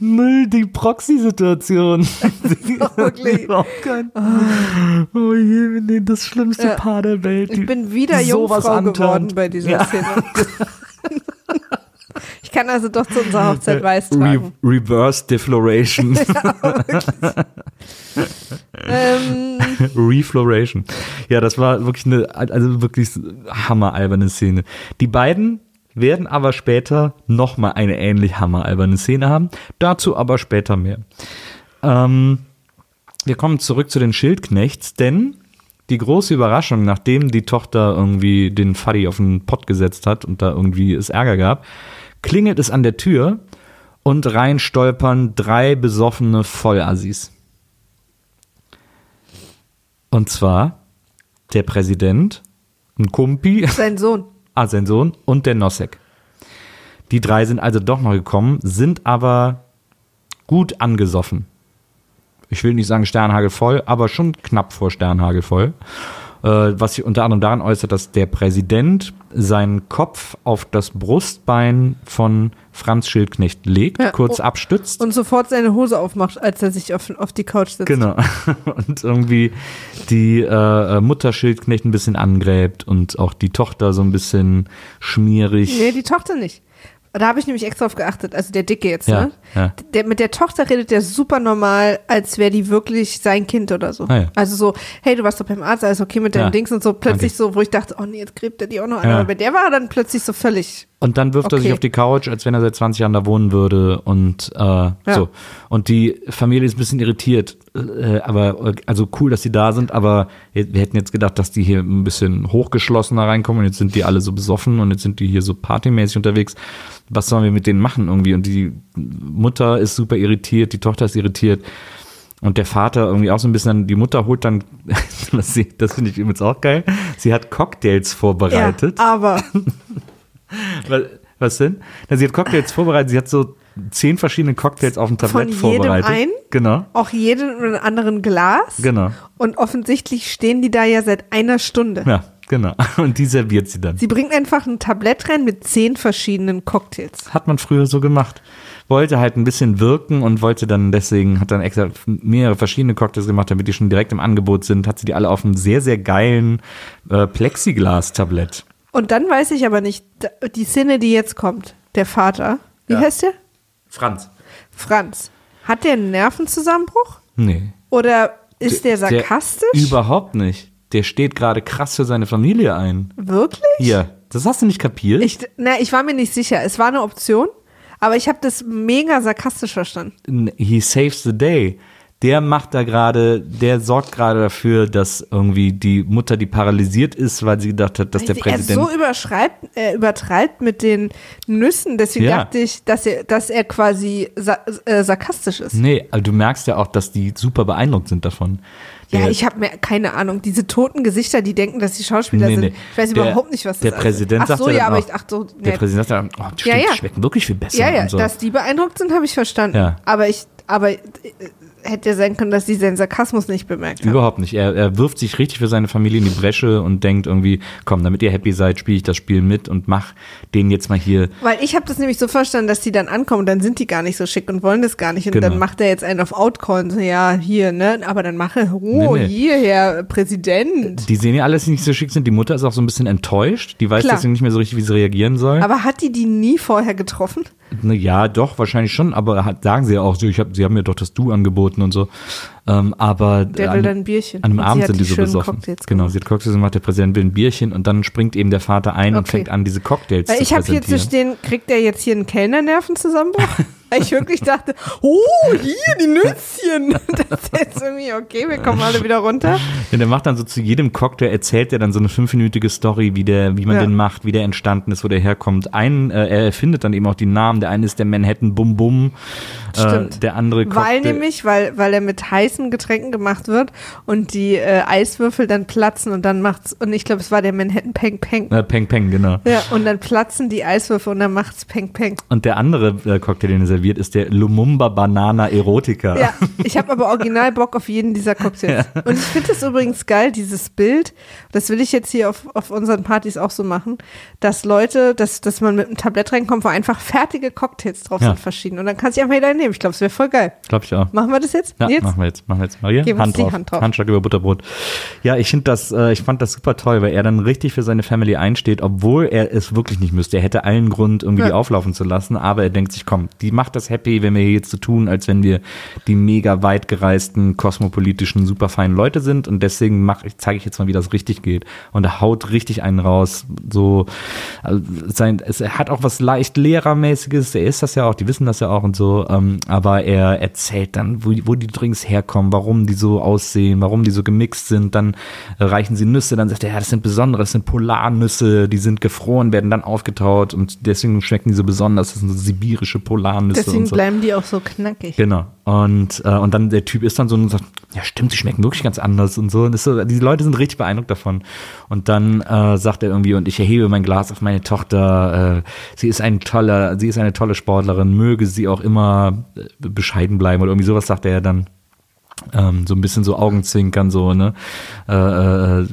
Null die Proxy-Situation. *laughs* wirklich- *laughs* kein- Oh je, das schlimmste Ja. Paar der Welt. Ich bin wieder Jungfrau geworden bei dieser Ja. Szene. *laughs* Ich kann also doch zu unserer Hochzeit weiß Re tragen. Reverse Defloration. Ähm, Refloration. Ja, das war wirklich eine, also wirklich hammeralberne Szene. Die beiden werden aber später nochmal eine ähnlich hammeralberne Szene haben. Dazu aber später mehr. Ähm, wir kommen zurück zu den Schildknechts, denn die große Überraschung, nachdem die Tochter irgendwie den Faddy auf den Pott gesetzt hat und da irgendwie es Ärger gab, klingelt es an der Tür und rein stolpern drei besoffene Vollassis. Und zwar der Präsident, ein Kumpi, sein Sohn. Sein Sohn und der Nosek. Die drei sind also doch noch gekommen, sind aber gut angesoffen. Ich will nicht sagen Sternhagel voll, aber schon knapp vor Sternhagel voll. Äh, was sich unter anderem daran äußert, dass der Präsident seinen Kopf auf das Brustbein von Franz Schildknecht legt, Ja, kurz oh, abstützt. Und sofort seine Hose aufmacht, als er sich auf, auf die Couch sitzt. Genau. *laughs* Und irgendwie die äh, Mutter Schildknecht ein bisschen angräbt und auch die Tochter so ein bisschen schmierig. Nee, die Tochter nicht. Da habe ich nämlich extra drauf geachtet, also der Dicke jetzt, Ja, ne? ja. Der, mit der Tochter redet der super normal, als wäre die wirklich sein Kind oder so. Ah, ja. Also so, hey, du warst doch beim Arzt, alles okay mit deinem Ja. Dings und so plötzlich Okay. so, wo ich dachte, oh nee, jetzt gräbt er die auch noch an. Aber bei der war er dann plötzlich so völlig. Und dann wirft er sich Okay. auf die Couch, als wenn er seit 20 Jahren da wohnen würde und äh, so. Und die Familie ist ein bisschen irritiert. Äh, aber also cool, dass die da sind, aber wir hätten jetzt gedacht, dass die hier ein bisschen hochgeschlossener reinkommen und jetzt sind die alle so besoffen und jetzt sind die hier so partymäßig unterwegs. Was sollen wir mit denen machen irgendwie? Und die Mutter ist super irritiert, die Tochter ist irritiert. Und der Vater irgendwie auch so ein bisschen, die Mutter holt dann, *laughs* das, das finde ich übrigens auch geil, sie hat Cocktails vorbereitet. Ja, aber *laughs* Was, was denn? Na, sie hat Cocktails vorbereitet. Sie hat so zehn verschiedene Cocktails auf dem Tablett Von jedem vorbereitet. einen? Genau. auch jeden in einem anderen Glas. Genau. Und offensichtlich stehen die da ja seit einer Stunde. Ja, genau. *laughs* Und die serviert sie dann. Sie bringt einfach ein Tablett rein mit zehn verschiedenen Cocktails. Hat man früher so gemacht. Wollte halt ein bisschen wirken und wollte dann deswegen, hat dann extra mehrere verschiedene Cocktails gemacht, damit die schon direkt im Angebot sind, hat sie die alle auf einem sehr, sehr geilen äh, Plexiglas-Tablett. Und dann weiß ich aber nicht, die Szene, die jetzt kommt, der Vater, wie Ja. heißt der? Franz. Franz. Hat der einen Nervenzusammenbruch? Nee. Oder ist der sarkastisch? überhaupt nicht. Der steht gerade krass für seine Familie ein. Wirklich? Hier, das hast du nicht kapiert? Ich, na, ich war mir nicht sicher. Es war eine Option, aber ich habe das mega sarkastisch verstanden. he saves the day. Der macht da gerade, der sorgt gerade dafür, dass irgendwie die Mutter, die paralysiert ist, weil sie gedacht hat, dass der er Präsident. so überschreibt, äh, übertreibt mit den Nüssen, deswegen Ja. dachte ich, dass er, dass er quasi sa äh, sarkastisch ist. nee, also du merkst ja auch, dass die super beeindruckt sind davon. Ja, Der- ich habe mir keine Ahnung. Diese toten Gesichter, die denken, dass sie Schauspieler Nee, sind. nee. Ich weiß Der- überhaupt nicht, was das Der ist. Präsident Ach sagt so, ja aber ich dachte so, Der nee. Präsident sagt dann, oh, stimmt, Ja, ja. die schmecken wirklich viel besser. Ja, ja, so. dass die beeindruckt sind, habe ich verstanden. Ja. Aber ich, aber äh, hätte ja sein können, dass sie seinen Sarkasmus nicht bemerkt haben. Überhaupt nicht. Er, er wirft sich richtig für seine Familie in die Bresche und denkt irgendwie, komm, damit ihr happy seid, spiele ich das Spiel mit und mach den jetzt mal hier. Weil ich habe das nämlich so verstanden, dass die dann ankommen und dann sind die gar nicht so schick und wollen das gar nicht. Und Genau. dann macht er jetzt einen auf Outcall und so, ja, hier, ne? Aber dann mache, oh, Nee, nee. hier, Herr Präsident. Die sehen ja alles, die nicht so schick sind. Die Mutter ist auch so ein bisschen enttäuscht. Die weiß Klar. deswegen nicht mehr so richtig, wie sie reagieren soll. Aber hat die die nie vorher getroffen? Ne, ja, doch, wahrscheinlich schon, aber sagen sie ja auch so, ich hab, sie haben mir doch das Du angeboten und so. Ähm, aber Der an, will dann ein Bierchen. an einem Und Abend sind die die so besoffen. Cocktails Genau, sie hat Cocktails gemacht, der Präsident will ein Bierchen und dann springt eben der Vater ein und Okay. fängt an, diese Cocktails Weil zu ich habe hier zu präsentieren. stehen, kriegt er jetzt hier einen Kellnernervenzusammenbruch? *laughs* Weil ich wirklich dachte, oh, hier, die Nüsschen. *laughs* Das ist jetzt irgendwie, okay, wir kommen alle wieder runter. Ja, der macht dann so zu jedem Cocktail, erzählt er dann so eine fünfminütige Story, wie der, wie man Ja. den macht, wie der entstanden ist, wo der herkommt. Ein, äh, er erfindet dann eben auch die Namen. Der eine ist der Manhattan Bum Bum. Äh, Stimmt. der andere Weil Cocktail- nämlich, weil, weil er mit heißen Getränken gemacht wird und die äh, Eiswürfel dann platzen und dann macht's, und ich glaube, es war der Manhattan Peng Peng. Äh, Peng Peng, genau. Ja, und dann platzen die Eiswürfel und dann macht's Peng Peng. Und der andere äh, Cocktail, den er serviert, ist der Lumumba Banana Erotica. Ja, ich habe aber original Bock auf jeden dieser Cocktails. Und ich finde es übrigens geil, dieses Bild, das will ich jetzt hier auf, auf unseren Partys auch so machen, dass Leute, dass, dass man mit einem Tablett reinkommt, wo einfach fertige Cocktails drauf Ja. sind, verschieden. Und dann kannst du einfach jeder nehmen. Ich glaube, es wäre voll geil. Glaube ich auch. Machen wir das jetzt? Ja, jetzt? machen wir jetzt. Machen wir jetzt. Maria, Gib uns Hand drauf. Hand drauf. Handschlag über Butterbrot. Ja, ich finde das, äh, ich fand das super toll, weil er dann richtig für seine Family einsteht, obwohl er es wirklich nicht müsste. Er hätte allen Grund, irgendwie Ja. die auflaufen zu lassen, aber er denkt sich, komm, die macht das happy, wenn wir hier jetzt so tun, als wenn wir die mega weit gereisten, kosmopolitischen, super feinen Leute sind und deswegen mach ich, zeige ich jetzt mal, wie das richtig geht. Und er haut richtig einen raus, so, also sein, es er hat auch was leicht Lehrermäßiges, er ist das ja auch, die wissen das ja auch und so, ähm, aber er erzählt dann, wo, wo die Drinks herkommen, warum die so aussehen, warum die so gemixt sind, dann äh, reichen sie Nüsse, dann sagt er, ja, das sind besondere, das sind Polarnüsse, die sind gefroren, werden dann aufgetaut und deswegen schmecken die so besonders, das sind so sibirische Polarnüsse Deswegen und so. bleiben die auch so knackig. Genau. Und, äh, und dann der Typ ist dann so und sagt, ja stimmt, sie schmecken wirklich ganz anders und so. Und so, die Leute sind richtig beeindruckt davon. Und dann äh, sagt er irgendwie, und ich erhebe mein Glas auf meine Tochter, äh, sie ist ein toller, sie ist eine tolle Sportlerin, möge sie auch immer äh, bescheiden bleiben oder irgendwie sowas sagt er ja dann. Ähm, so ein bisschen so Augenzwinkern, so, ne? Äh, äh,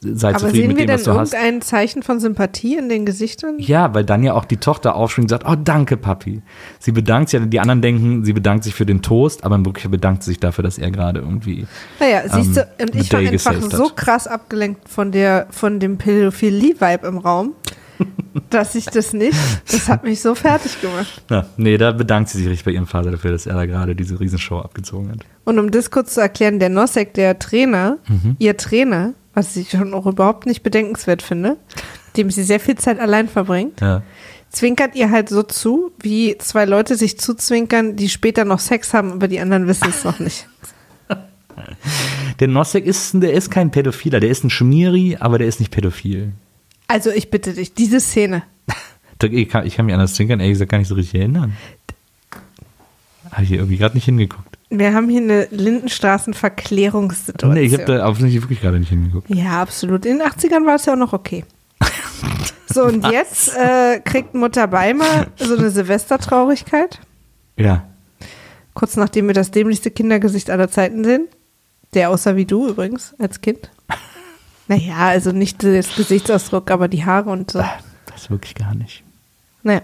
sei Aber zufrieden sehen mit wir dem, was denn du hast. irgendein Zeichen von Sympathie in den Gesichtern? Ja, weil dann ja auch die Tochter aufspringt und sagt, oh, danke, Papi. Sie bedankt sich, die anderen denken, sie bedankt sich für den Toast, aber in Wirklichkeit bedankt sie sich dafür, dass er gerade irgendwie. Naja, siehst du, ähm, und ich war einfach so krass abgelenkt von der, von dem Pädophilie-Vibe im Raum, dass ich das nicht, das hat mich so fertig gemacht. Ja, nee, da bedankt sie sich richtig bei ihrem Vater dafür, dass er da gerade diese Riesenshow abgezogen hat. Und um das kurz zu erklären, der Nosek, der Trainer, Mhm. ihr Trainer, was ich schon auch überhaupt nicht bedenkenswert finde, dem sie sehr viel Zeit allein verbringt, Ja. zwinkert ihr halt so zu, wie zwei Leute sich zuzwinkern, die später noch Sex haben, aber die anderen wissen es noch nicht. *laughs* Der Nosek ist, der ist kein Pädophiler, der ist ein Schmieri, aber der ist nicht pädophil. Also ich bitte dich, diese Szene. Ich kann, ich kann mich an das Zwinkern ehrlich gesagt gar nicht so richtig erinnern. Habe ich hier irgendwie gerade nicht hingeguckt. Wir haben hier eine Lindenstraßen-Verklärungssituation. Nee, ich habe da offensichtlich wirklich gerade nicht hingeguckt. Ja, absolut. In den 80ern war es ja auch noch okay. *laughs* So, und jetzt äh, kriegt Mutter Beimer so eine Silvestertraurigkeit. Ja. Kurz nachdem wir das dämlichste Kindergesicht aller Zeiten sehen. Der aussah wie du übrigens als Kind. Naja, also nicht das Gesichtsausdruck, aber die Haare und so. Das ist wirklich gar nicht. Naja.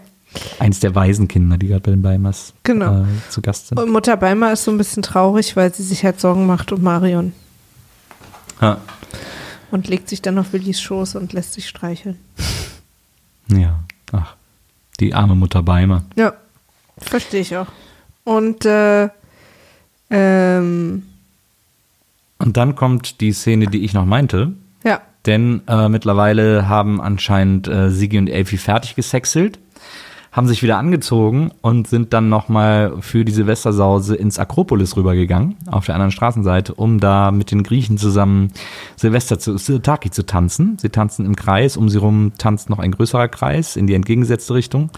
Eins der Waisenkinder, die gerade bei den Beimers Genau. äh, zu Gast sind. Und Mutter Beimer ist so ein bisschen traurig, weil sie sich halt Sorgen macht um Marion. Ja. Und legt sich dann auf Willis Schoß und lässt sich streicheln. *laughs* ja. Ach, die arme Mutter Beimer. Ja, verstehe ich auch. Und äh, ähm, Und dann kommt die Szene, die ich noch meinte. Ja, Denn äh, mittlerweile haben anscheinend äh, Sigi und Elfi fertig gesexelt, haben sich wieder angezogen und sind dann nochmal für die Silvestersause ins Akropolis rübergegangen, auf der anderen Straßenseite, um da mit den Griechen zusammen Silvester zu Sirtaki zu tanzen. Sie tanzen im Kreis, um sie rum tanzt noch ein größerer Kreis in die entgegengesetzte Richtung.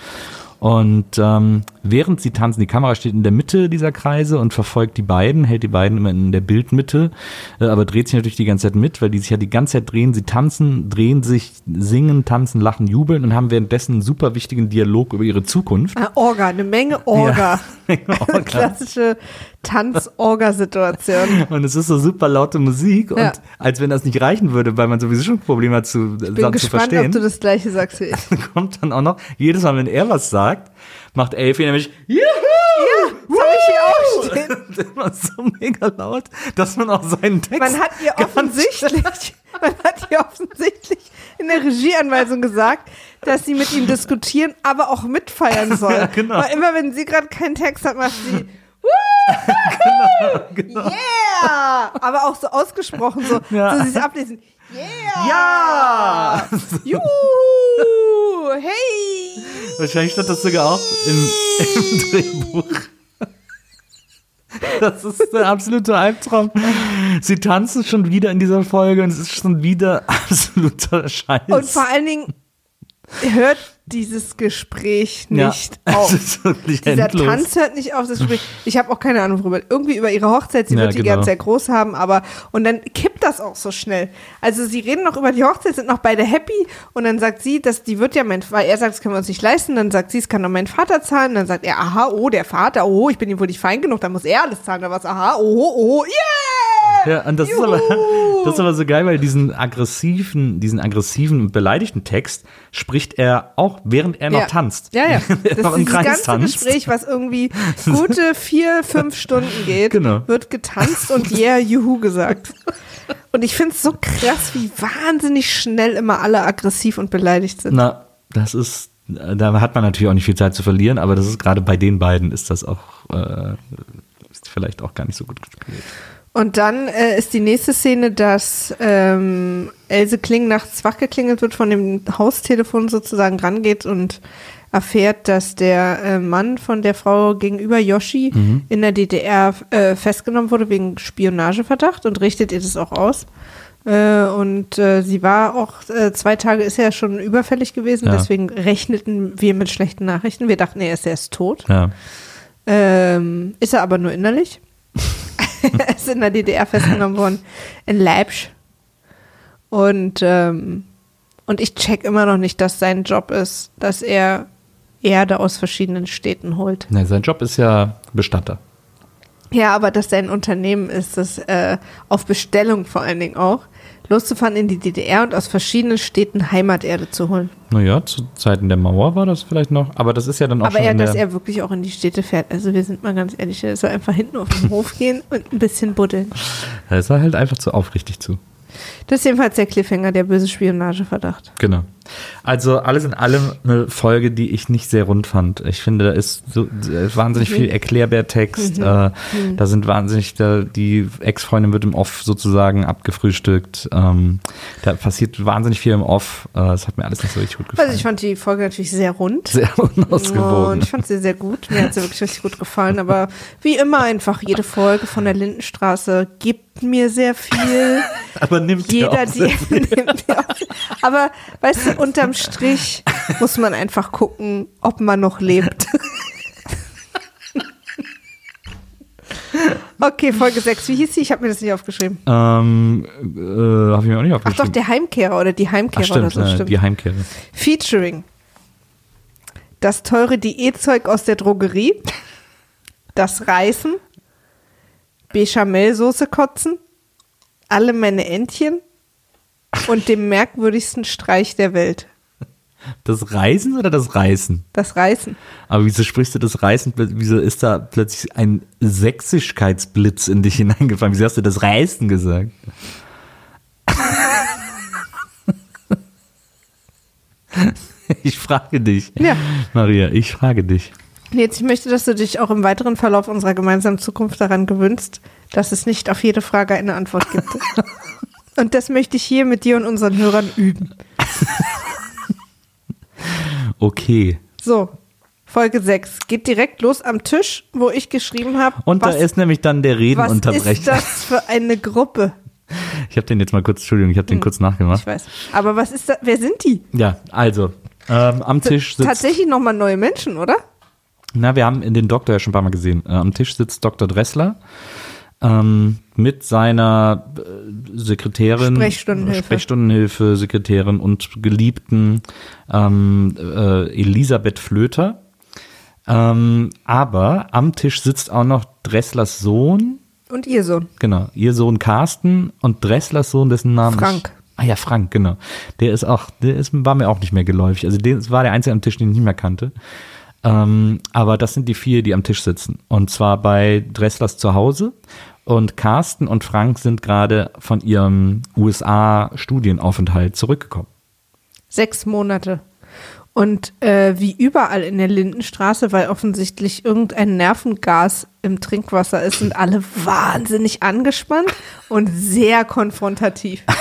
Und ähm, während sie tanzen, die Kamera steht in der Mitte dieser Kreise und verfolgt die beiden, hält die beiden immer in der Bildmitte, äh, aber dreht sich natürlich die ganze Zeit mit, weil die sich ja die ganze Zeit drehen. Sie tanzen, drehen sich, singen, tanzen, lachen, jubeln und haben währenddessen einen super wichtigen Dialog über ihre Zukunft. ah, Orga, eine Menge Orga. *laughs* Orga. *laughs* Klassische Tanz-Orga-Situation. *laughs* Und es ist so super laute Musik und Ja. als wenn das nicht reichen würde, weil man sowieso schon Probleme hat zu, Bin zu gespannt, verstehen. ob du das gleiche sagst wie ich. *laughs* kommt dann auch noch, jedes Mal, wenn er was sagt, macht Elfie nämlich Juhu! Das habe ich hier auch stehen. *laughs* Und immer so mega laut, dass man auch seinen Text Man hat ihr offensichtlich, man hat ihr offensichtlich in der Regieanweisung gesagt, dass sie mit ihm diskutieren, aber auch mitfeiern soll. Ja, genau. Weil immer wenn sie gerade keinen Text hat, macht sie *laughs* genau. Yeah! Aber auch so ausgesprochen, so, Ja. so sie es ablesen. Yeah! Ja! *laughs* Juhu! Hey! Wahrscheinlich stand das sogar auch im, im Drehbuch. *laughs* Das ist der absolute Albtraum. Sie tanzen schon wieder in dieser Folge und es ist schon wieder absoluter Scheiß. Und vor allen Dingen hört dieses Gespräch Ja, nicht *laughs* es auf. ist wirklich Dieser endlos. Tanz hört nicht auf, das Gespräch. Ich habe auch keine Ahnung worüber. Irgendwie über ihre Hochzeit, sie Ja, wird die genau. ganz sehr groß haben, aber und dann kippt das auch so schnell. Also sie reden noch über die Hochzeit, sind noch beide happy und dann sagt sie, dass die wird ja mein, weil er sagt, das können wir uns nicht leisten, dann sagt sie, es kann doch mein Vater zahlen, dann sagt er, aha, oh, der Vater, oh, ich bin ihm wohl nicht fein genug, dann muss er alles zahlen, da was, aha, oh, oh, yeah! Ja, und das ist, aber, das ist aber so geil, weil diesen aggressiven, diesen aggressiven und beleidigten Text spricht er auch, während er noch ja. tanzt. Ja, ja. *laughs* Das Kreis ganze tanzt. Gespräch, was irgendwie *laughs* gute vier, fünf Stunden geht, Genau. wird getanzt und yeah, juhu gesagt. Und ich finde es so krass, wie wahnsinnig schnell immer alle aggressiv und beleidigt sind. Na, das ist, da hat man natürlich auch nicht viel Zeit zu verlieren, aber das ist gerade bei den beiden ist das auch, äh, ist vielleicht auch gar nicht so gut gespielt. Und dann äh, ist die nächste Szene, dass ähm, Else Kling nachts wach geklingelt wird, von dem Haustelefon sozusagen rangeht und erfährt, dass der äh, Mann von der Frau gegenüber Yoshi in der DDR äh, festgenommen wurde wegen Spionageverdacht und richtet ihr das auch aus. Äh, und äh, sie war auch äh, zwei Tage ist ja schon überfällig gewesen, Ja. deswegen rechneten wir mit schlechten Nachrichten. Wir dachten, er ist erst tot. Ja. Ähm, ist er aber nur innerlich. *laughs* er ist in der DDR festgenommen worden, in Leipzig. Und, ähm, und ich check immer noch nicht, dass sein Job ist, dass er Erde aus verschiedenen Städten holt. Ne, sein Job ist ja Bestatter. Ja, aber dass sein Unternehmen ist, das äh, auf Bestellung vor allen Dingen auch, loszufahren in die DDR und aus verschiedenen Städten Heimaterde zu holen. Naja, zu Zeiten der Mauer war das vielleicht noch, aber das ist ja dann auch Aber schon er, in dass er wirklich auch in die Städte fährt. Also wir sind mal ganz ehrlich, er soll einfach hinten auf den Hof gehen und ein bisschen buddeln. da ist er halt einfach zu aufrichtig zu. Das ist jedenfalls der Cliffhanger, der böse Spionageverdacht. Genau. Also alles in allem eine Folge, die ich nicht sehr rund fand. Ich finde, da ist so äh, wahnsinnig viel Erklärbärtext. Äh, da sind wahnsinnig, da, die Ex-Freundin wird im Off sozusagen abgefrühstückt. Ähm, da passiert wahnsinnig viel im Off. Äh, das hat mir alles nicht so richtig gut gefallen. Also ich fand die Folge natürlich sehr rund. *laughs* sehr unausgewogen. Und ich fand sie sehr gut. Mir hat sie wirklich richtig gut gefallen. Aber wie immer einfach jede Folge von der Lindenstraße gibt mir sehr viel. *laughs* Aber nimmt Jeder, die. *laughs* Aber weißt du, unterm Strich muss man einfach gucken, ob man noch lebt. *laughs* Okay, Folge 6. Wie hieß sie? Ich habe mir das nicht aufgeschrieben. Ähm, äh, habe ich mir auch nicht Ach doch, aufgeschrieben. der Heimkehrer oder die Heimkehrer Ach, stimmt, oder so. äh, Stimmt. die Heimkehrer. Featuring. Das teure Diätzeug aus der Drogerie. Das Reißen. Bechamelsoße kotzen. Alle meine Entchen. Und dem merkwürdigsten Streich der Welt. Das Reisen oder das Reißen? Das Reißen. Aber wieso sprichst du das Reißen? Wieso ist da plötzlich ein Sächsischkeitsblitz in dich *laughs* hineingefallen? Wieso hast du das Reißen gesagt? *laughs* Ich frage dich. Ja. Maria, ich frage dich. Jetzt, ich möchte, dass du dich auch im weiteren Verlauf unserer gemeinsamen Zukunft daran gewöhnst, dass es nicht auf jede Frage eine Antwort gibt. *laughs* Und das möchte ich hier mit dir und unseren Hörern üben. *laughs* Okay. So, Folge 6. Geht direkt los am Tisch, wo ich geschrieben habe. Und was, da ist nämlich dann der was Redenunterbrecher. ist das für eine Gruppe? Ich habe den jetzt mal kurz, Entschuldigung, ich habe den kurz nachgemacht. Ich weiß. Aber was ist das? Wer sind die? Ja, also, ähm, am Tisch sitzt. Tatsächlich nochmal neue Menschen, oder? Na, wir haben den Doktor ja schon ein paar Mal gesehen. Äh, am Tisch sitzt Dr. Dressler ähm, mit seiner äh, Sekretärin, Sprechstundenhilfe. Sprechstundenhilfe, Sekretärin und Geliebten ähm, äh, Elisabeth Flöter. Ähm, aber am Tisch sitzt auch noch Dresslers Sohn, Und ihr Sohn. genau, ihr Sohn Carsten und Dresslers Sohn, dessen Name ich- Frank. Ah ja, Frank, genau. Der ist auch, der ist, war mir auch nicht mehr geläufig. Also der das war der einzige am Tisch, den ich nicht mehr kannte. Ähm, aber das sind die vier, die am Tisch sitzen. Und zwar bei Dresslers zu Hause. Und Carsten und Frank sind gerade von ihrem USA-Studienaufenthalt zurückgekommen. Sechs Monate. Und äh, wie überall in der Lindenstraße, weil offensichtlich irgendein Nervengas im Trinkwasser ist, sind alle wahnsinnig angespannt und sehr konfrontativ. *laughs*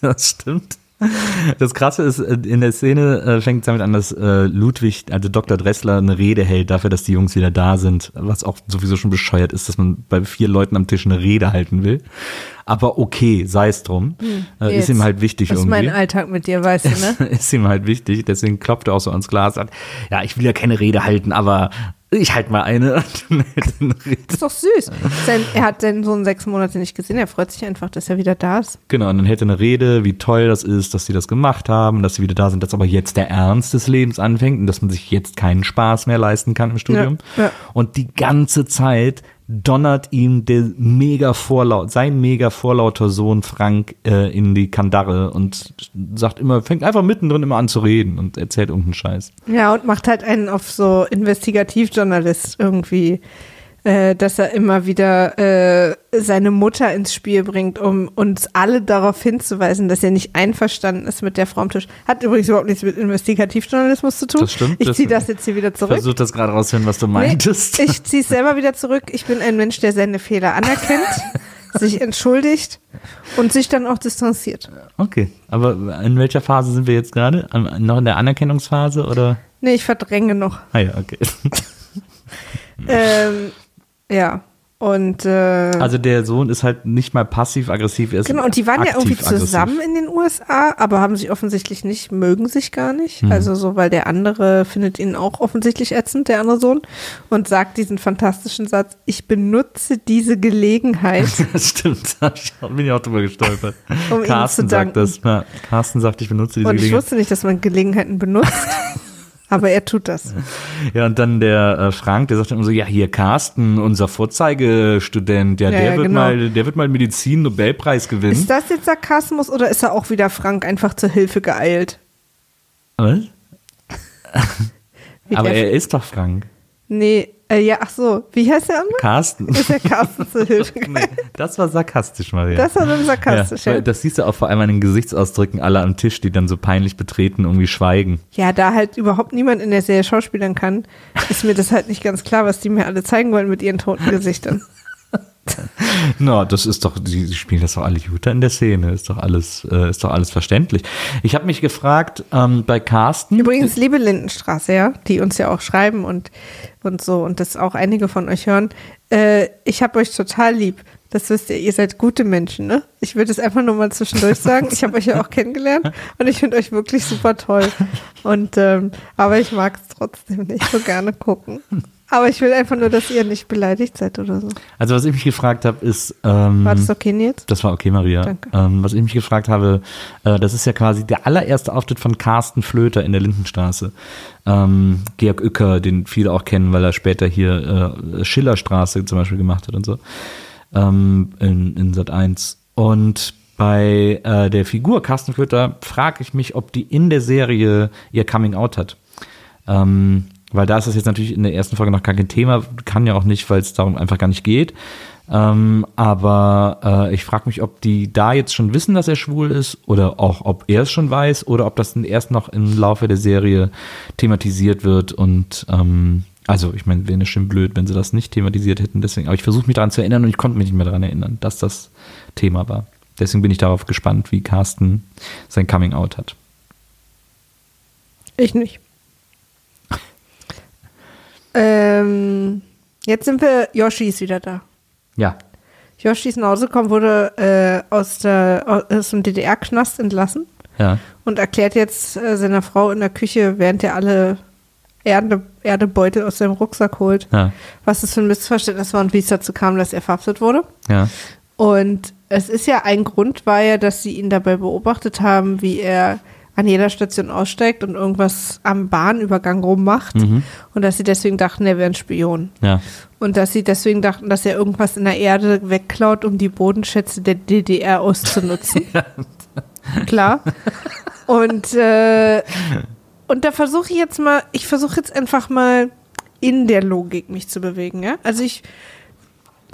Das stimmt. *laughs* Das Krasse ist, äh, in der Szene äh, fängt es damit an, dass äh, Ludwig, also Dr. Dressler, eine Rede hält dafür, dass die Jungs wieder da sind, was auch sowieso schon bescheuert ist, dass man bei vier Leuten am Tisch eine Rede halten will. Aber okay, sei es drum. Äh, ist ihm halt wichtig Das ist irgendwie. mein Alltag mit dir, weißt du, ne? *laughs* ist ihm halt wichtig, deswegen klopft er auch so ans Glas an. Ja, ich will ja keine Rede halten, aber ich halt mal eine. Und *laughs* dann hält er eine Rede. ist doch süß. Sein, er hat seinen Sohn sechs Monate nicht gesehen. Er freut sich einfach, dass er wieder da ist. Genau, und dann hätte eine Rede, wie toll das ist, dass sie das gemacht haben, dass sie wieder da sind, dass aber jetzt der Ernst des Lebens anfängt und dass man sich jetzt keinen Spaß mehr leisten kann im Studium. Ja, ja. Und die ganze Zeit donnert ihm der mega vorlaut, sein mega vorlauter Sohn Frank äh, in die Kandare und sagt immer, fängt einfach mittendrin immer an zu reden und erzählt irgendeinen Scheiß. Ja, und macht halt einen auf so Investigativjournalist irgendwie, äh, dass er immer wieder äh, seine Mutter ins Spiel bringt, um uns alle darauf hinzuweisen, dass er nicht einverstanden ist mit der Frau am Tisch. Hat übrigens überhaupt nichts mit Investigativjournalismus zu tun. Das stimmt, Ich ziehe das jetzt hier wieder zurück. Versuch das gerade rauszuhören, was du meintest. Nee, *laughs* ich ziehe es selber wieder zurück. Ich bin ein Mensch, der seine Fehler anerkennt, *laughs* sich entschuldigt und sich dann auch distanziert. Okay, aber in welcher Phase sind wir jetzt gerade? Noch in der Anerkennungsphase oder? Nee, ich verdränge noch. Ah ja, okay. *laughs* Ähm, ja. Und äh, Also der Sohn ist halt nicht mal passiv-aggressiv, er ist Genau, und die waren ja irgendwie zusammen in den USA, aber haben sich offensichtlich nicht, mögen sich gar nicht. Hm. Also so, weil der andere findet ihn auch offensichtlich ätzend, der andere Sohn, und sagt diesen fantastischen Satz, ich benutze diese Gelegenheit. *laughs* Das stimmt, da ich bin ich auch drüber gestolpert. *laughs* Um ihm Carsten sagt das. Ja, Carsten sagt, ich benutze diese Und ich Gelegenheit. wusste nicht, dass man Gelegenheiten benutzt, *laughs* aber er tut das. Ja, und dann der äh, Frank, der sagt immer so, ja, hier Carsten, unser Vorzeigestudent, ja, Ja, der ja, wird genau. mal, der wird mal Medizin-Nobelpreis gewinnen. Ist das jetzt Sarkasmus oder ist er auch wieder Frank einfach zur Hilfe geeilt? Was? Aber er ist doch Frank. Nee, äh, ja, ach so, wie heißt der andere? Carsten. Ist der Carsten zur *laughs* Hilfe Nee, das war sarkastisch, Maria. Das war dann sarkastisch, ja, Das siehst du auch vor allem an den Gesichtsausdrücken aller am Tisch, die dann so peinlich betreten irgendwie schweigen. Ja, da halt überhaupt niemand in der Serie schauspielern kann, ist mir das halt nicht ganz klar, was die mir alle zeigen wollen mit ihren toten Gesichtern. *laughs* *laughs* Na, das ist doch, die, spielen das doch alle gut in der Szene, ist doch alles, äh, ist doch alles verständlich. Ich habe mich gefragt, ähm, bei Carsten. Übrigens, liebe Lindenstraße, ja, die uns ja auch schreiben und, und so und das auch einige von euch hören, äh, ich habe euch total lieb. Das wisst ihr, ihr seid gute Menschen, ne? Ich würde es einfach nur mal zwischendurch sagen. Ich habe euch ja auch kennengelernt und ich finde euch wirklich super toll. Und ähm, aber ich mag es trotzdem nicht so gerne gucken. Aber ich will einfach nur, dass ihr nicht beleidigt seid oder so. Also was ich mich gefragt habe, ist. Ähm, War das okay, Nils? Das war okay, Maria. Danke. Ähm, was ich mich gefragt habe, äh, das ist ja quasi der allererste Auftritt von Carsten Flöter in der Lindenstraße. Ähm, Georg Uecker, den viele auch kennen, weil er später hier äh, Schillerstraße zum Beispiel gemacht hat und so. Ähm, in, in Sat 1. Und bei äh, der Figur Carsten Flöter frage ich mich, ob die in der Serie ihr Coming Out hat. Ähm, weil da ist das jetzt natürlich in der ersten Folge noch gar kein Thema, kann ja auch nicht, weil es darum einfach gar nicht geht. Ähm, aber äh, ich frage mich, ob die da jetzt schon wissen, dass er schwul ist oder auch, ob er es schon weiß oder ob das erst noch im Laufe der Serie thematisiert wird und ähm, also ich meine, wäre schon blöd, wenn sie das nicht thematisiert hätten. Deswegen, aber ich versuche mich daran zu erinnern und ich konnte mich nicht mehr daran erinnern, dass das Thema war. Deswegen bin ich darauf gespannt, wie Carsten sein Coming Out hat. Ich nicht. Ähm, jetzt sind wir, Yoshi ist wieder da. Ja, Yoshi ist nach Hause gekommen, wurde äh, aus, der, aus dem DDR-Knast entlassen ja. und erklärt jetzt äh, seiner Frau in der Küche, während er alle Erde, Erdebeutel aus seinem Rucksack holt, Ja. was das für ein Missverständnis war und wie es dazu kam, dass er verhaftet wurde. Ja. Und es ist ja ein Grund, war ja, dass sie ihn dabei beobachtet haben, wie er an jeder Station aussteigt und irgendwas am Bahnübergang rummacht und dass sie deswegen dachten, er wäre ein Spion. Ja. Und dass sie deswegen dachten, dass er irgendwas in der Erde wegklaut, um die Bodenschätze der DDR auszunutzen. *laughs* Klar. Und, äh, und da versuche ich jetzt mal, ich versuche jetzt einfach mal in der Logik mich zu bewegen. Ja? Also ich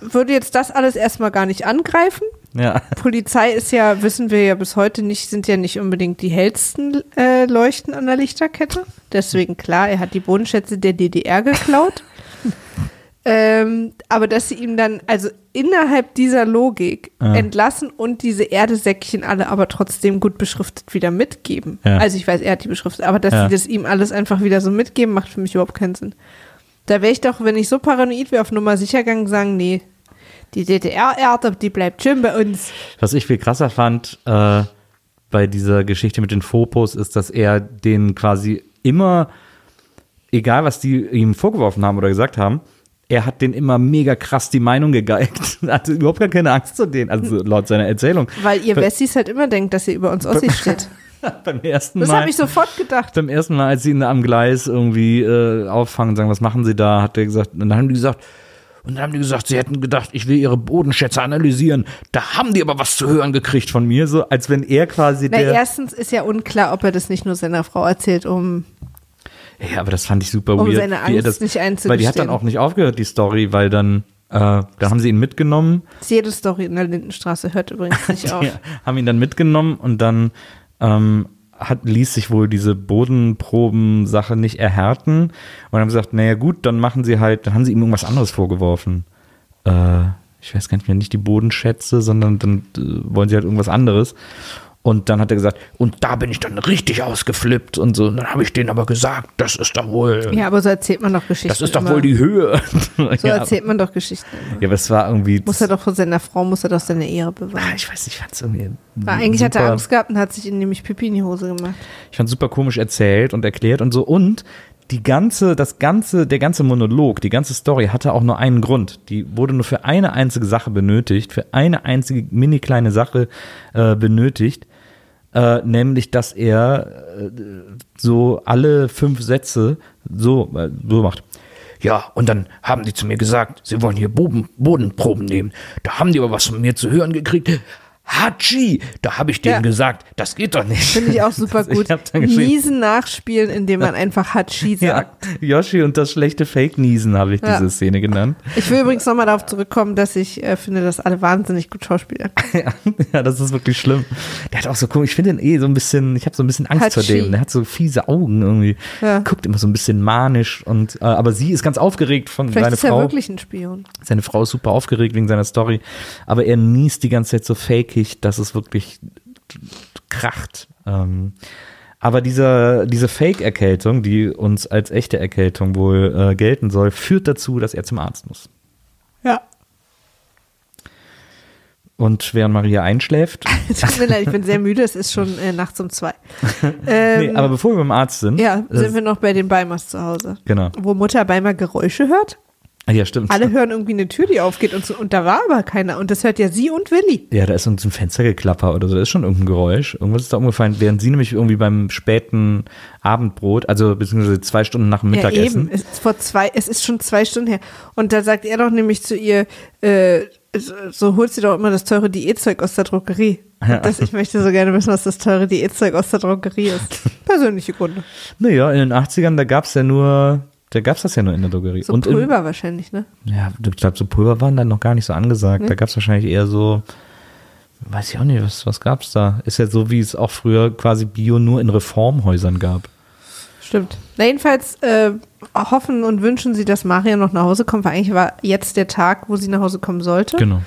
würde jetzt das alles erstmal gar nicht angreifen. Ja. Polizei ist ja, wissen wir ja bis heute nicht, sind ja nicht unbedingt die hellsten äh, Leuchten an der Lichterkette. Deswegen klar, er hat die Bodenschätze der DDR geklaut. *laughs* ähm, aber dass sie ihm dann, also innerhalb dieser Logik Ja. entlassen und diese Erdesäckchen alle aber trotzdem gut beschriftet wieder mitgeben. Ja. Also ich weiß, er hat die beschriftet, aber dass sie das ihm alles einfach wieder so mitgeben, macht für mich überhaupt keinen Sinn. Da wäre ich doch, wenn ich so paranoid wäre, auf Nummer sicher gegangen, sagen, nee, die DDR-Erde, die bleibt schön bei uns. Was ich viel krasser fand äh, bei dieser Geschichte mit den Fopos, ist, dass er den quasi immer, egal was die ihm vorgeworfen haben oder gesagt haben, er hat den immer mega krass die Meinung gegeigt. *laughs* Hatte überhaupt gar keine Angst zu denen, also laut seiner Erzählung. Weil ihr Wessis halt immer denkt, dass ihr über uns Ossis steht. *laughs* Beim ersten Das Mal. habe ich sofort gedacht. beim ersten Mal, als sie ihn am Gleis irgendwie äh, auffangen, sagen, was machen sie da, hat er gesagt, und dann haben die gesagt, und dann haben die gesagt, sie hätten gedacht, ich will ihre Bodenschätze analysieren. Da haben die aber was zu hören gekriegt von mir, so als wenn er quasi Na, der. erstens ist ja unklar, ob er das nicht nur seiner Frau erzählt, um. Ja, aber das fand ich super Um weird. seine er Angst das, nicht Weil die hat dann einzugestehen. auch nicht aufgehört, die Story, weil dann, äh, da haben sie ihn mitgenommen, jede Story in der Lindenstraße hört übrigens nicht *laughs* auf. haben ihn dann mitgenommen und dann ähm, hat, ließ sich wohl diese Bodenproben-Sache nicht erhärten und haben gesagt, naja gut, dann machen sie halt, dann haben sie ihm irgendwas anderes vorgeworfen. Äh, ich weiß gar nicht mehr, nicht die Bodenschätze, sondern dann äh, wollen sie halt irgendwas anderes. Und dann hat er gesagt, und da bin ich dann richtig ausgeflippt und so. Und dann habe ich denen aber gesagt, das ist doch wohl, Ja, aber so erzählt man doch Geschichten. das ist doch immer. wohl die Höhe. *laughs* So ja, erzählt man doch Geschichten. Immer. ja, aber es war irgendwie. Muss er doch von seiner Frau, muss er doch seine Ehre Ah, bewahren. ich weiß nicht, ich fand es irgendwie. Weil eigentlich hat er super- Angst gehabt und hat sich nämlich Pipi in die Hose gemacht. Ich fand super komisch erzählt und erklärt und so. Und die ganze, das ganze, der ganze Monolog, die ganze Story hatte auch nur einen Grund. Die wurde nur für eine einzige Sache benötigt, für eine einzige mini kleine Sache äh, benötigt. Äh, nämlich, dass er äh, so alle fünf Sätze so, äh, so macht. Ja, und dann haben die zu mir gesagt, sie wollen hier Boden, Bodenproben nehmen. Da haben die aber was von mir zu hören gekriegt. Hatschi! Da habe ich denen Ja. gesagt, das geht doch nicht. Finde ich auch *laughs* super gut. Niesen nachspielen, indem man einfach Hatschi sagt. Ja, Yoshi und das schlechte Fake-Niesen habe ich Ja. diese Szene genannt. Ich will übrigens nochmal darauf zurückkommen, dass ich äh, finde, dass alle wahnsinnig gut schauspielern. *laughs* Ja, ja, das ist wirklich schlimm. Der hat auch so komisch, ich finde den eh so ein bisschen, ich habe so ein bisschen Angst vor Hatschi. dem. Der hat so fiese Augen irgendwie. Ja. Guckt immer so ein bisschen manisch und, äh, aber sie ist ganz aufgeregt von Vielleicht seiner ist er Frau. wirklich ein Spion. Seine Frau ist super aufgeregt wegen seiner Story, aber er niest die ganze Zeit so fakig, dass es wirklich kracht. Ähm, aber dieser, diese Fake-Erkältung, die uns als echte Erkältung wohl äh, gelten soll, führt dazu, dass er zum Arzt muss. Ja. Und während Maria einschläft, *laughs* Tut mir leid, ich bin sehr müde, es ist schon äh, nachts um zwei. *laughs* Ähm, nee, aber bevor wir beim Arzt sind, ja, sind wir noch bei den Beimers zu Hause. genau. Wo Mutter Beimer Geräusche hört. Ah, Ja, stimmt. Alle hören irgendwie eine Tür, die aufgeht und, so, und da war aber keiner. Und das hört ja sie und Willi. Ja, da ist so ein Fenstergeklapper oder so, da ist schon irgendein Geräusch. Irgendwas ist da umgefallen, während sie nämlich irgendwie beim späten Abendbrot, also beziehungsweise zwei Stunden nach dem Ja, Mittagessen. eben. Es ist, vor zwei, es ist schon zwei Stunden her. Und da sagt er doch nämlich zu ihr, äh, so, holt sie doch immer das teure Diätzeug aus der Drogerie. Ja. Das, ich möchte so gerne wissen, was das teure Diätzeug aus der Drogerie ist. *laughs* Persönliche Gründe. Naja, in den 80ern, da gab es ja nur, da gab es das ja nur in der Drogerie. So Und in, Pulver wahrscheinlich, ne? ja, ich glaube, so Pulver waren dann noch gar nicht so angesagt. Da gab es wahrscheinlich eher so, weiß ich auch nicht, was, was gab es da? Ist ja so, wie es auch früher quasi Bio nur in Reformhäusern gab. Stimmt. Na, jedenfalls äh, hoffen und wünschen sie, dass Maria noch nach Hause kommt, weil eigentlich war jetzt der Tag, wo sie nach Hause kommen sollte. Genau.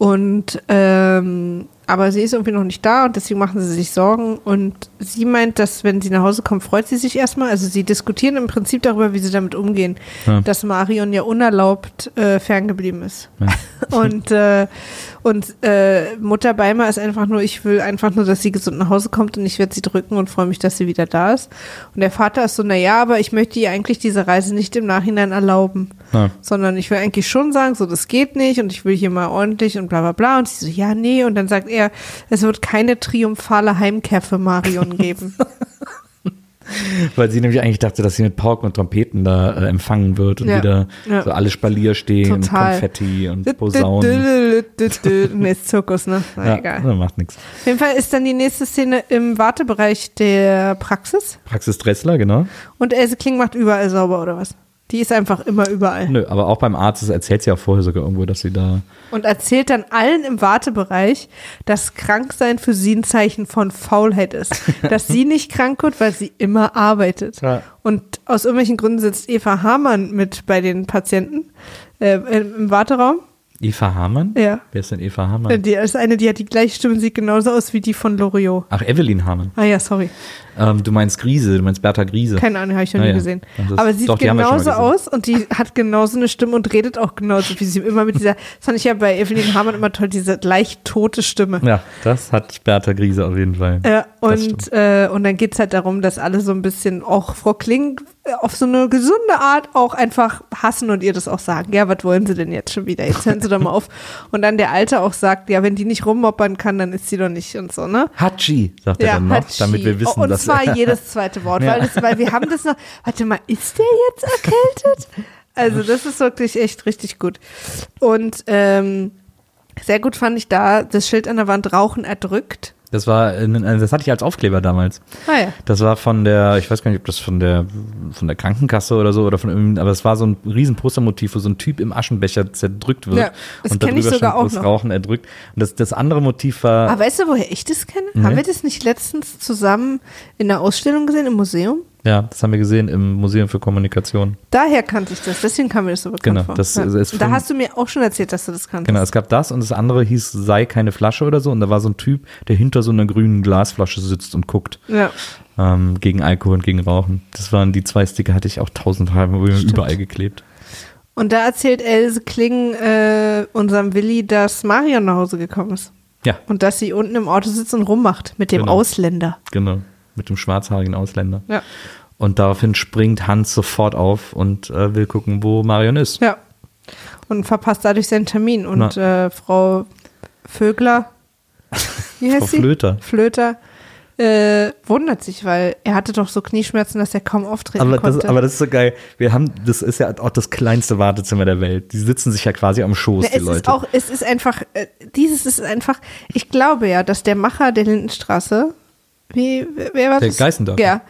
Und ähm, aber sie ist irgendwie noch nicht da und deswegen machen sie sich Sorgen. Und sie meint, dass wenn sie nach Hause kommt, freut sie sich erstmal. Also sie diskutieren im Prinzip darüber, wie sie damit umgehen, Ja. dass Marion ja unerlaubt äh, ferngeblieben ist. Ja. *laughs* Und, äh, und äh, Mutter Beimer ist einfach nur, ich will einfach nur, dass sie gesund nach Hause kommt und ich werde sie drücken und freue mich, dass sie wieder da ist. Und der Vater ist so, na ja, aber ich möchte ihr eigentlich diese Reise nicht im Nachhinein erlauben. Ja. sondern ich will eigentlich schon sagen, so, das geht nicht und ich will hier mal ordentlich und bla bla bla. Und sie so, ja, nee. Und dann sagt er, es wird keine triumphale Heimkehr für Marion geben. *laughs* *laughs* Weil sie nämlich eigentlich dachte, dass sie mit Pauken und Trompeten da äh, empfangen wird und Ja. wieder Ja. so alle Spalier stehen, Total. Konfetti und Posaunen. nee, ist Zirkus, ne? Na, Ja, egal. das macht nichts. Auf jeden Fall ist dann die nächste Szene im Wartebereich der Praxis Praxis Dressler, genau. und Else Kling macht überall sauber oder was? Die ist einfach immer überall. Nö, aber auch beim Arzt das erzählt sie auch vorher sogar irgendwo, dass sie da. Und erzählt dann allen im Wartebereich, dass Kranksein für sie ein Zeichen von Faulheit ist. *laughs* dass sie nicht krank wird, weil sie immer arbeitet. Ja. Und aus irgendwelchen Gründen sitzt Eva Hamann mit bei den Patienten äh, im Warteraum. Eva Hamann? Ja. Wer ist denn Eva Hamann? Die ist eine, die hat die gleiche Stimme, sieht genauso aus wie die von Loriot. Ach, Evelyn Hamann. Ah ja, sorry. Ähm, du meinst Grise, du meinst Bertha Grise. Keine Ahnung, habe ich noch Ah nie ja. gesehen. Aber sie sieht doch, genauso aus und die hat genauso eine Stimme und redet auch genauso wie sie immer mit dieser, das fand ich ja bei Evelyn Hamann immer toll, diese leicht tote Stimme. Ja, das hat Bertha Grise auf jeden Fall. Ja, Das und, äh, und dann geht's halt darum, dass alle so ein bisschen, auch Frau Kling, äh, auf so eine gesunde Art auch einfach hassen und ihr das auch sagen. Ja, was wollen sie denn jetzt schon wieder? Jetzt hören sie doch mal auf. Und dann der Alte auch sagt, ja, wenn die nicht rummoppern kann, dann ist sie doch nicht und so, ne? Hatschi, sagt er dann noch, Hatschi. damit wir wissen, Und dass zwar jedes zweite Wort, Ja. weil, das, weil wir haben das noch, warte mal, ist der jetzt erkältet? Also das ist wirklich echt richtig gut. Und ähm, sehr gut fand ich da das Schild an der Wand Rauchen erdrückt. Das war, äh, das hatte ich als Aufkleber damals. Ah ja. Das war von der, ich weiß gar nicht, ob das von der, von der Krankenkasse oder so oder von irgendeinem, aber es war so ein riesen Postermotiv, wo so ein Typ im Aschenbecher zerdrückt wird. Ja, das und kenn ich darüber sogar stand, auch das noch. Rauchen erdrückt. Und das, das andere Motiv war, Aber weißt du, woher ich das kenne? Nee. Haben wir das nicht letztens zusammen in der Ausstellung gesehen im Museum? Ja, das haben wir gesehen im Museum für Kommunikation. Daher kannte ich das, deswegen kam mir das so bekannt Genau, vor. das ja. ist Und da hast du mir auch schon erzählt, dass du das kanntest. Genau, es gab das und das andere hieß, sei keine Flasche oder so. Und da war so ein Typ, der hinter so einer grünen Glasflasche sitzt und guckt. Ja. Ähm, gegen Alkohol und gegen Rauchen. Das waren die zwei Sticker, hatte ich auch tausendmal überall geklebt. Und da erzählt Else Kling äh, unserem Willi, dass Marion nach Hause gekommen ist. Ja, Und dass sie unten im Auto sitzt und rummacht mit dem Genau. Ausländer. genau. Mit dem schwarzhaarigen Ausländer. Ja. Und daraufhin springt Hans sofort auf und äh, will gucken, wo Marion ist. Ja. Und verpasst dadurch seinen Termin. Und äh, Frau Vögler, wie *laughs* heißt Frau sie? Flöter. Flöter, äh, wundert sich, weil er hatte doch so Knieschmerzen, dass er kaum auftreten Aber das, konnte. aber das ist so geil. Wir haben, das ist ja auch das kleinste Wartezimmer der Welt. Die sitzen sich ja quasi am Schoß, Na, die es Leute. ist auch, es ist einfach, äh, dieses ist einfach, ich glaube ja, dass der Macher der Lindenstraße, wie, wer war Der das? Geißendorf. Ja,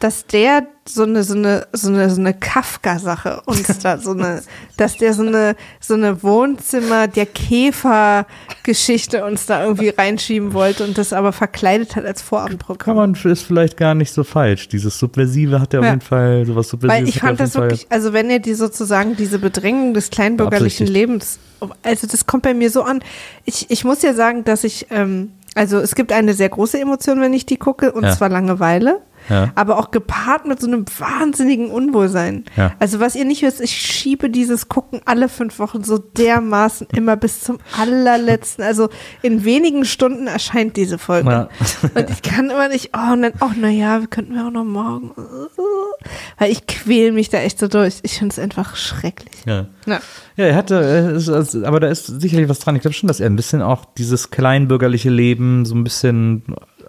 dass der so eine, so eine, so eine, so eine Kafka-Sache uns da, so eine, *laughs* dass der so eine, so eine Wohnzimmer, der Käfer-Geschichte uns da irgendwie reinschieben wollte und das aber verkleidet hat als Kann Vorabendprogramm. man, ist vielleicht gar nicht so falsch. Dieses Subversive hat ja auf jeden Fall, sowas Subversives Weil ich er fand auf das jeden Fall- wirklich, also wenn er die sozusagen diese Bedrängung des kleinbürgerlichen. Lebens, also das kommt bei mir so an. Ich, ich muss ja sagen, dass ich, ähm, also es gibt eine sehr große Emotion, wenn ich die gucke, und Ja. zwar Langeweile. Ja. Aber auch gepaart mit so einem wahnsinnigen Unwohlsein. Ja. Also was ihr nicht wisst, ich schiebe dieses Gucken alle fünf Wochen so dermaßen immer bis zum allerletzten. Also in wenigen Stunden erscheint diese Folge. Ja. Und ich kann immer nicht, oh, und dann, oh, naja, wir könnten wir auch noch morgen. Weil ich quäl mich da echt so durch. Ich finde es einfach schrecklich. Ja. Ja. Ja, er hatte, äh, ist- aber da ist sicherlich was dran. Ich glaube schon, dass er ein bisschen auch dieses kleinbürgerliche Leben so ein bisschen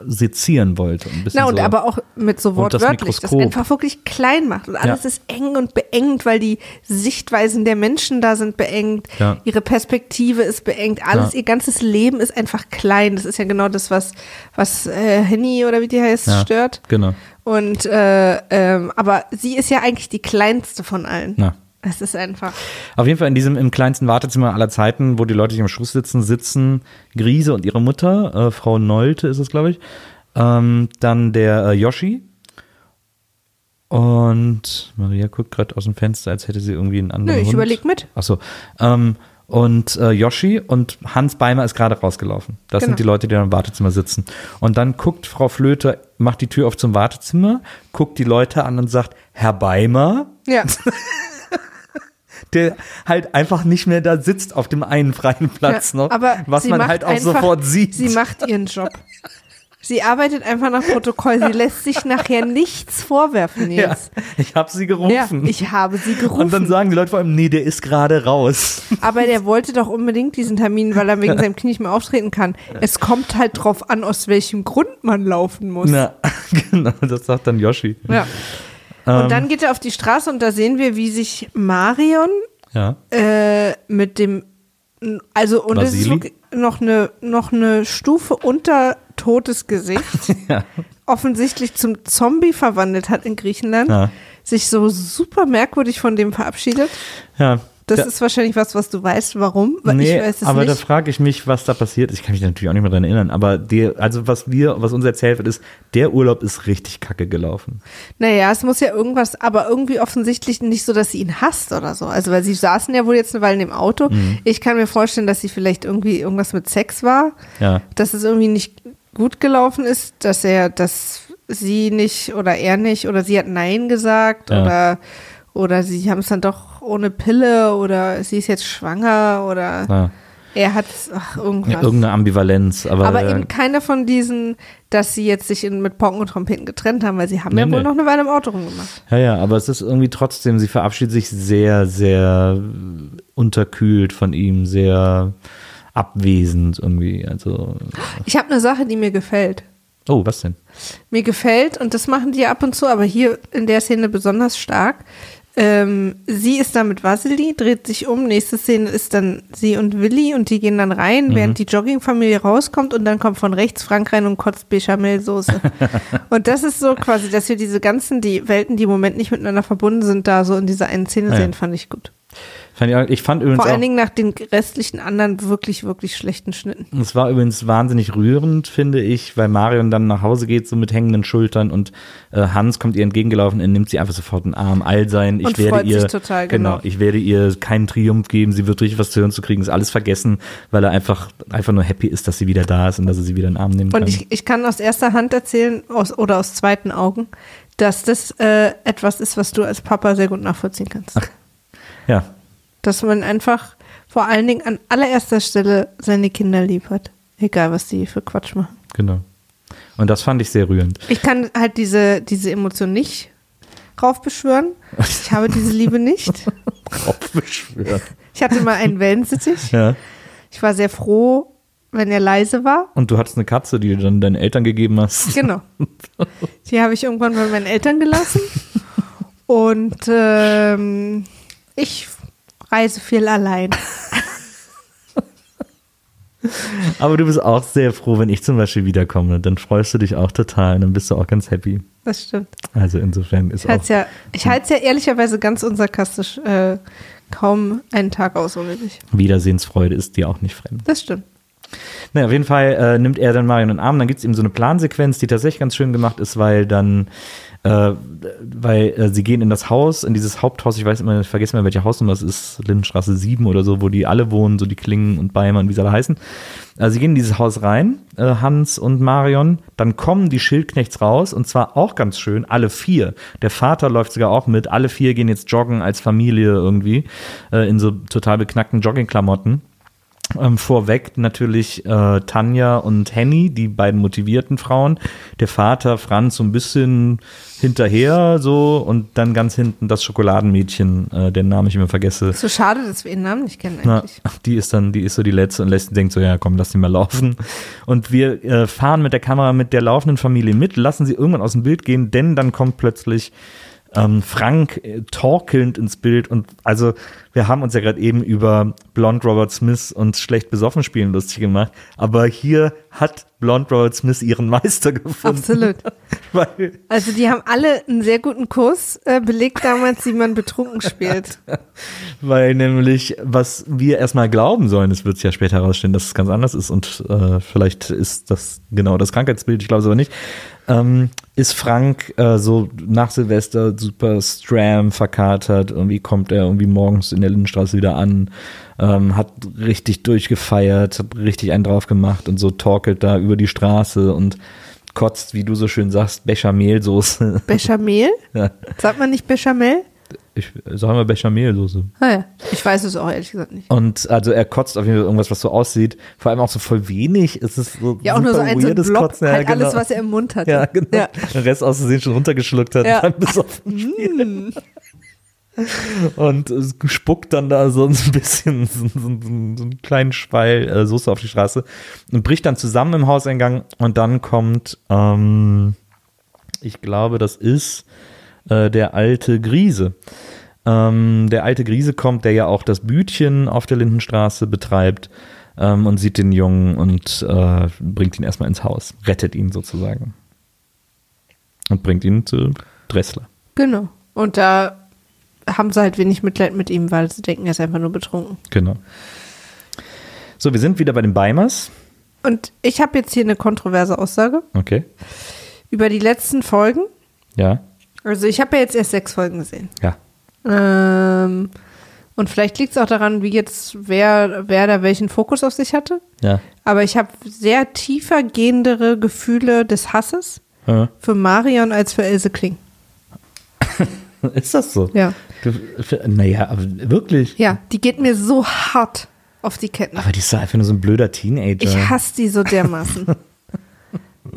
sezieren wollte. Ein Na, und so. aber auch mit so das wortwörtlich, das, Mikroskop. einfach wirklich klein macht. Und alles Ja. ist eng und beengt, weil die Sichtweisen der Menschen da sind beengt. Ja. Ihre Perspektive ist beengt. Alles, Ja. ihr ganzes Leben ist einfach klein. Das ist ja genau das, was, was äh, Henny oder wie die heißt, stört. Genau. Und äh, ähm, aber sie ist ja eigentlich die kleinste von allen. Ja. Es ist einfach. Auf jeden Fall in diesem im kleinsten Wartezimmer aller Zeiten, wo die Leute sich am Schluss sitzen, sitzen Grise und ihre Mutter, äh, Frau Nolte ist es, glaube ich, ähm, dann der äh, Yoshi und Maria guckt gerade aus dem Fenster, als hätte sie irgendwie einen anderen Nö, ich Hund. überleg mit. Achso. Ähm, und äh, Yoshi und Hans Beimer ist gerade rausgelaufen. Das Genau. sind die Leute, die da im Wartezimmer sitzen. Und dann guckt Frau Flöter, macht die Tür auf zum Wartezimmer, guckt die Leute an und sagt, Herr Beimer, Ja. *laughs* der halt einfach nicht mehr da sitzt auf dem einen freien Platz Ja, noch, aber was man halt auch sofort sieht. Sie macht ihren Job. *laughs* Sie arbeitet einfach nach Protokoll. Sie *laughs* lässt sich nachher nichts vorwerfen, Ja, Nils. ich habe sie gerufen. Ja, ich habe sie gerufen. und dann sagen die Leute vor allem, nee, der ist gerade raus. Aber der wollte doch unbedingt diesen Termin, weil er wegen seinem Knie nicht mehr auftreten kann. Es kommt halt drauf an, aus welchem Grund man laufen muss. Na, *laughs* genau, das sagt dann Yoshi. Ja. Ähm. Und dann geht er auf die Straße und da sehen wir, wie sich Marion Ja. äh, mit dem, also und es ist noch eine, noch eine Stufe unter totes Gesicht, *laughs* Ja. offensichtlich zum Zombie verwandelt hat in Griechenland, Ja. sich so super merkwürdig von dem verabschiedet. ja. Das Da- ist wahrscheinlich was, was du weißt, warum, weil nee, ich weiß es aber da nicht. frage ich mich, was da passiert ist. Ich kann mich natürlich auch nicht mehr dran erinnern, aber der, also was wir, was uns erzählt wird, ist, der Urlaub ist richtig kacke gelaufen. Naja, es muss ja irgendwas, aber irgendwie offensichtlich nicht so, dass sie ihn hasst oder so. Also, weil sie saßen ja wohl jetzt eine Weile im Auto. Mhm. Ich kann mir vorstellen, dass sie vielleicht irgendwie irgendwas mit Sex war, Ja. dass es irgendwie nicht gut gelaufen ist, dass er, dass sie nicht oder er nicht oder sie hat Nein gesagt Ja. oder, oder sie haben es dann doch ohne Pille oder sie ist jetzt schwanger oder Ja. er hat ach, irgendwas. Ja, irgendeine Ambivalenz, aber, aber äh, eben keine von diesen, dass sie jetzt sich in, mit Pocken und Trompeten getrennt haben, weil sie haben Nee, ja wohl nee. noch eine Weile im Auto rumgemacht. ja, ja, aber es ist irgendwie trotzdem, sie verabschiedet sich sehr, sehr unterkühlt von ihm, sehr abwesend irgendwie. Also, Ich habe eine Sache, die mir gefällt. oh, was denn? Mir gefällt, und das machen die ja ab und zu, aber hier in der Szene besonders stark. Ähm, sie ist da mit Vasili, dreht sich um. Nächste Szene ist dann sie und Willi und die gehen dann rein, während die Joggingfamilie rauskommt und dann kommt von rechts Frank rein und kotzt Bechamelsoße. *laughs* und das ist so quasi, dass wir diese ganzen, die Welten, die im Moment nicht miteinander verbunden sind, da so in dieser einen Szene ja. sehen, fand ich gut. Ich, fand übrigens Vor allen Dingen nach den restlichen anderen wirklich, wirklich schlechten Schnitten. es war übrigens wahnsinnig rührend, finde ich, weil Marion dann nach Hause geht, so mit hängenden Schultern und äh, Hans kommt ihr entgegengelaufen und nimmt sie einfach sofort in den Arm. All sein, ich Und werde freut ihr, sich total, genau. ich werde ihr keinen Triumph geben, sie wird richtig was zu hören zu kriegen, ist alles vergessen, weil er einfach, einfach nur happy ist, dass sie wieder da ist und dass er sie wieder in den Arm kann. Und ich, ich kann aus erster Hand erzählen, aus, oder aus zweiten Augen, dass das äh, etwas ist, was du als Papa sehr gut nachvollziehen kannst. ja, Dass man einfach vor allen Dingen an allererster Stelle seine Kinder lieb hat. Egal, was die für Quatsch machen. genau. Und das fand ich sehr rührend. Ich kann halt diese, diese Emotion nicht raufbeschwören. Ich habe diese Liebe nicht. *laughs* Aufbeschwört. Ich hatte mal einen Wellensittich. Ja. Ich war sehr froh, wenn er leise war. Und du hattest eine Katze, die du dann deinen Eltern gegeben hast. Genau. *laughs* Die habe ich irgendwann bei meinen Eltern gelassen. Und ähm, ich reise viel allein. *laughs* Aber du bist auch sehr froh, wenn ich zum Beispiel wiederkomme. Dann freust du dich auch total und dann bist du auch ganz happy. Das stimmt. Also insofern ist Ich halte auch. es ja, ich halt's ja ehrlicherweise ganz unsarkastisch äh, kaum einen Tag aus ohne dich. Wiedersehensfreude ist dir auch nicht fremd. Das stimmt. Naja, auf jeden Fall äh, nimmt er dann Marion in den Arm. Dann gibt es eben so eine Plansequenz, die tatsächlich ganz schön gemacht ist, weil dann, äh, weil äh, sie gehen in das Haus, in dieses Haupthaus, ich weiß immer, ich vergesse mal, welche Hausnummer es ist, Lindenstraße 7 oder so, wo die alle wohnen, so die Klingen und Beimer und wie sie alle heißen. Äh, sie gehen in dieses Haus rein, äh, Hans und Marion, dann kommen die Schildknechts raus und zwar auch ganz schön, alle vier. Der Vater läuft sogar auch mit, alle vier gehen jetzt joggen als Familie irgendwie, äh, in so total beknackten Joggingklamotten. Ähm, vorweg natürlich äh, Tanja und Henny, die beiden motivierten Frauen. Der Vater Franz so ein bisschen hinterher so und dann ganz hinten das Schokoladenmädchen, äh, den Namen ich immer vergesse. So schade, dass wir ihren Namen nicht kennen Na, eigentlich. die ist dann, die ist so die letzte und lässt denkt so, ja komm, lass die mal laufen. Und wir äh, fahren mit der Kamera mit der laufenden Familie mit, lassen sie irgendwann aus dem Bild gehen, denn dann kommt plötzlich ähm, Frank äh, torkelnd ins Bild und also wir haben uns ja gerade eben über Blond Robert Smith und schlecht besoffen spielen lustig gemacht, aber hier hat Blond Robert Smith ihren Meister *laughs* gefunden. Absolut. *laughs* Weil Also die haben alle einen sehr guten Kurs äh, belegt damals, wie man betrunken spielt. *laughs* Weil nämlich, was wir erstmal glauben sollen, es wird ja später herausstellen, dass es ganz anders ist und äh, vielleicht ist das genau das Krankheitsbild, ich glaube es aber nicht, ähm, ist Frank äh, so nach Silvester super stram, verkatert, irgendwie kommt er irgendwie morgens in der Lindenstraße wieder an, ähm, hat richtig durchgefeiert, hat richtig einen drauf gemacht und so torkelt da über die Straße und kotzt, wie du so schön sagst, Bechamelsoße. Bechamel? *laughs* Ja. Sagt man nicht Bechamel? Ich sage immer Bechamelsoße. Ah ja, ich weiß es auch ehrlich gesagt nicht. Und also er kotzt auf jeden Fall irgendwas, was so aussieht. Vor allem auch so voll wenig. Es ist so Ja, auch nur so ein, so Blob, Kotzen. Ja, halt alles, genau. was er im Mund hat. Ja, genau. Ja. Den Rest aus Versehen schon runtergeschluckt hat. Ja. Dann besoffen spielt. Mm. Und spuckt dann da so ein bisschen so, so, so, so einen kleinen Schweil äh, Soße auf die Straße und bricht dann zusammen im Hauseingang. Und dann kommt, ähm, ich glaube, das ist äh, der alte Griese. Ähm, der alte Griese kommt, der ja auch das Bütchen auf der Lindenstraße betreibt ähm, und sieht den Jungen und äh, bringt ihn erstmal ins Haus, rettet ihn sozusagen. Und bringt ihn zu Dressler. Genau. Und da haben sie halt wenig Mitleid mit ihm, weil sie denken, er ist einfach nur betrunken. Genau. So, wir sind wieder bei den Beimers. Und ich habe jetzt hier eine kontroverse Aussage Okay. über die letzten Folgen. Ja. Also ich habe ja jetzt erst sechs Folgen gesehen. Ja. Ähm, und vielleicht liegt es auch daran, wie jetzt wer, wer da welchen Fokus auf sich hatte. Ja. Aber ich habe sehr tiefer gehendere Gefühle des Hasses Äh, für Marion als für Ilse Kling. *laughs* Ist das so? Ja. Naja, aber wirklich. Ja, die geht mir so hart auf die Ketten. Aber die ist einfach nur so ein blöder Teenager. Ich hasse die so dermaßen. *laughs*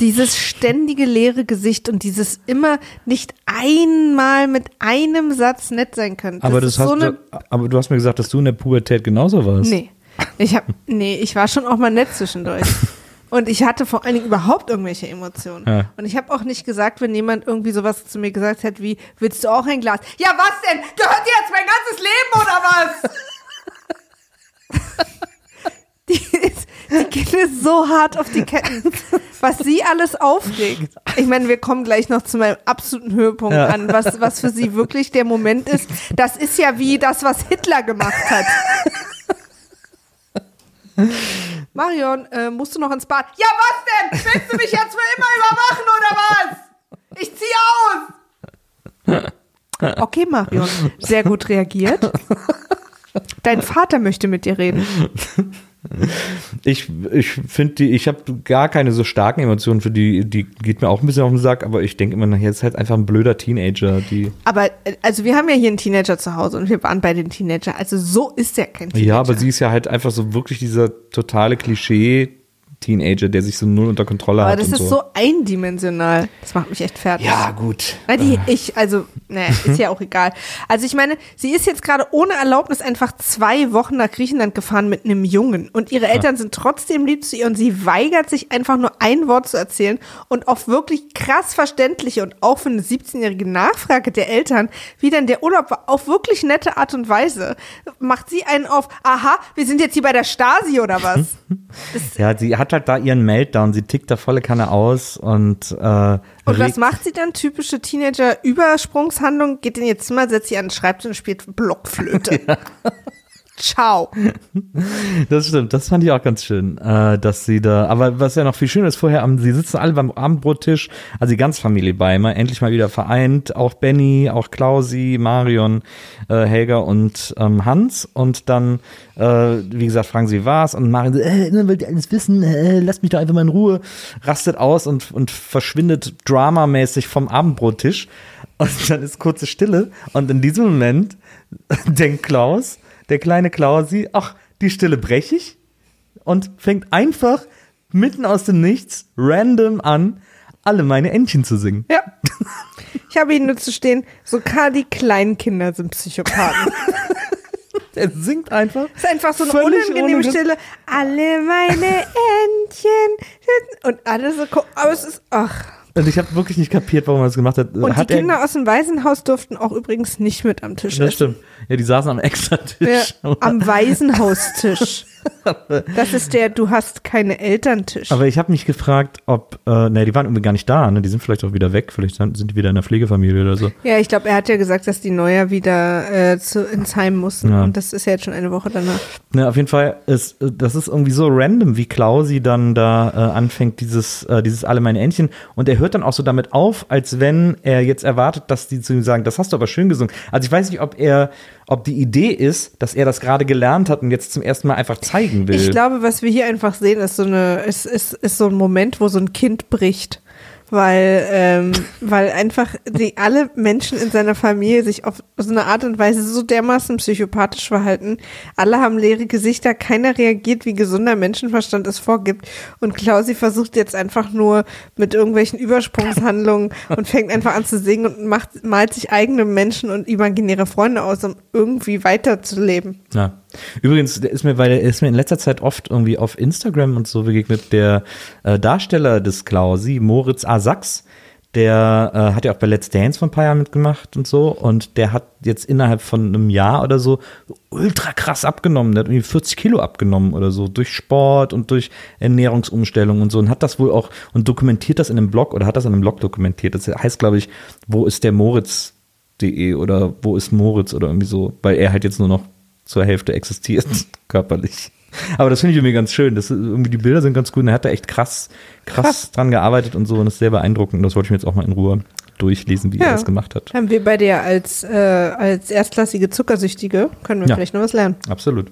dieses ständige leere Gesicht und dieses immer nicht einmal mit einem Satz nett sein können. aber, das hast so du, aber du hast mir gesagt, dass du in der Pubertät genauso warst. Nee. Ich hab, nee, ich war schon auch mal nett zwischendurch. *laughs* Und ich hatte vor allen Dingen überhaupt irgendwelche Emotionen. Ja. Und ich habe auch nicht gesagt, wenn jemand irgendwie sowas zu mir gesagt hat wie, willst du auch ein Glas? Ja, was denn? Gehört dir jetzt mein ganzes Leben oder was? *laughs* *laughs* die, ist, die geht mir so hart auf die Ketten, was sie alles aufregt. Ich meine, wir kommen gleich noch zu meinem absoluten Höhepunkt Ja. an, was, was für sie wirklich der Moment ist. Das ist ja wie das, was Hitler gemacht hat. Marion, äh, musst du noch ins Bad? Ja, was denn? Willst du mich jetzt für immer überwachen oder was? Ich ziehe aus. Okay, Marion, sehr gut reagiert. Dein Vater möchte mit dir reden. Ich, ich finde die, ich habe gar keine so starken Emotionen für die, die geht mir auch ein bisschen auf den Sack, aber ich denke immer, nachher ist halt einfach ein blöder Teenager, die. Aber, also wir haben ja hier einen Teenager zu Hause und wir waren bei den Teenager. Also so ist er kein Teenager. Ja, aber sie ist ja halt einfach so wirklich dieser totale Klischee-Teenager, der sich so null unter Kontrolle Aber hat. das und ist so eindimensional. Das macht mich echt fertig. Ja, gut. Weil die, ich, also, ne, ist ja auch egal. Also ich meine, sie ist jetzt gerade ohne Erlaubnis einfach zwei Wochen nach Griechenland gefahren mit einem Jungen und ihre Eltern sind trotzdem lieb zu ihr und sie weigert sich einfach nur ein Wort zu erzählen und auf wirklich krass verständliche und auch für eine 17-jährige Nachfrage der Eltern, wie denn der Urlaub war, auf wirklich nette Art und Weise, macht sie einen auf, aha, wir sind jetzt hier bei der Stasi oder was? *laughs* Ja, sie hat halt da ihren Meltdown, sie tickt da volle Kanne aus und äh, Und was macht sie dann? Typische Teenager-Übersprungshandlung, geht in ihr Zimmer, setzt sie an den Schreibtisch und spielt Blockflöte. *laughs* Ciao. *laughs* Das stimmt, das fand ich auch ganz schön, äh, dass sie da, aber was ja noch viel schöner ist, vorher, am, sie sitzen alle beim Abendbrottisch, also die ganze Familie bei, mal endlich mal wieder vereint, auch Benny, auch Klausi, Marion, äh, Helga und ähm, Hans und dann, äh, wie gesagt, fragen sie was und Marion so, äh, immer wollt ihr alles wissen, äh, lasst mich doch einfach mal in Ruhe, rastet aus und, und verschwindet dramamäßig vom Abendbrottisch. Und dann ist kurze Stille. Und in diesem Moment *laughs* denkt Klaus, der kleine Klausi, ach, die Stille breche ich und fängt einfach mitten aus dem Nichts random an, alle meine Entchen zu singen. Ja. Ich habe ihnen nur zu stehen, sogar die kleinen Kinder sind Psychopathen. *laughs* Er singt einfach. Es ist einfach so eine unangenehme Stille. Alle meine Entchen. Und alle so, aber es ist, ach. Und ich habe wirklich nicht kapiert, warum er das gemacht hat. Und hat die Kinder er, aus dem Waisenhaus durften auch übrigens nicht mit am Tisch das essen. stimmt. Ja, die saßen am Extra-Tisch. Ja, am Waisenhaustisch. *laughs* Das ist der Du hast keine Elterntisch. Aber ich habe mich gefragt, ob, äh, ne, die waren irgendwie gar nicht da, ne? Die sind vielleicht auch wieder weg, vielleicht sind die wieder in der Pflegefamilie oder so. Ja, ich glaube, er hat ja gesagt, dass die Neuer wieder äh, zu, ins Heim mussten. Ja. Und das ist ja jetzt schon eine Woche danach. Ne, auf jeden Fall ist äh, das ist irgendwie so random, wie Klausi dann da äh, anfängt, dieses, äh, dieses alle meine Entchen. Und er hört dann auch so damit auf, als wenn er jetzt erwartet, dass die zu ihm sagen, das hast du aber schön gesungen. Also ich weiß nicht, ob er, ob die Idee ist, dass er das gerade gelernt hat und jetzt zum ersten Mal einfach zeigen will. Ich glaube, was wir hier einfach sehen, ist so eine, ist, ist, ist so ein Moment, wo so ein Kind bricht. Weil, ähm, weil einfach die, alle Menschen in seiner Familie sich auf so eine Art und Weise so dermaßen psychopathisch verhalten. Alle haben leere Gesichter, keiner reagiert, wie gesunder Menschenverstand es vorgibt. Und Klausi versucht jetzt einfach nur mit irgendwelchen Übersprungshandlungen und fängt einfach an zu singen und macht, malt sich eigene Menschen und imaginäre Freunde aus, um irgendwie weiterzuleben. Ja. Übrigens, der ist mir, weil ist mir in letzter Zeit oft irgendwie auf Instagram und so begegnet, der äh, Darsteller des Klausi, Moritz A. Sachs, der äh, hat ja auch bei Let's Dance vor ein paar Jahren mitgemacht und so und der hat jetzt innerhalb von einem Jahr oder so ultra krass abgenommen. Der hat irgendwie 40 Kilo abgenommen oder so durch Sport und durch Ernährungsumstellung und so und hat das wohl auch und dokumentiert das in einem Blog oder hat das in einem Blog dokumentiert. Das heißt, glaube ich, wo ist der Moritz.de oder wo ist Moritz oder irgendwie so, weil er halt jetzt nur noch zur Hälfte existiert, *laughs* körperlich. Aber das finde ich irgendwie ganz schön. Das, irgendwie die Bilder sind ganz gut. Und er hat da echt krass, krass, Krass. dran gearbeitet und so. Und das ist sehr beeindruckend. Und das wollte ich mir jetzt auch mal in Ruhe durchlesen, wie Ja. er das gemacht hat. Haben wir bei dir als, äh, als erstklassige Zuckersüchtige, können wir Ja. vielleicht noch was lernen. Absolut.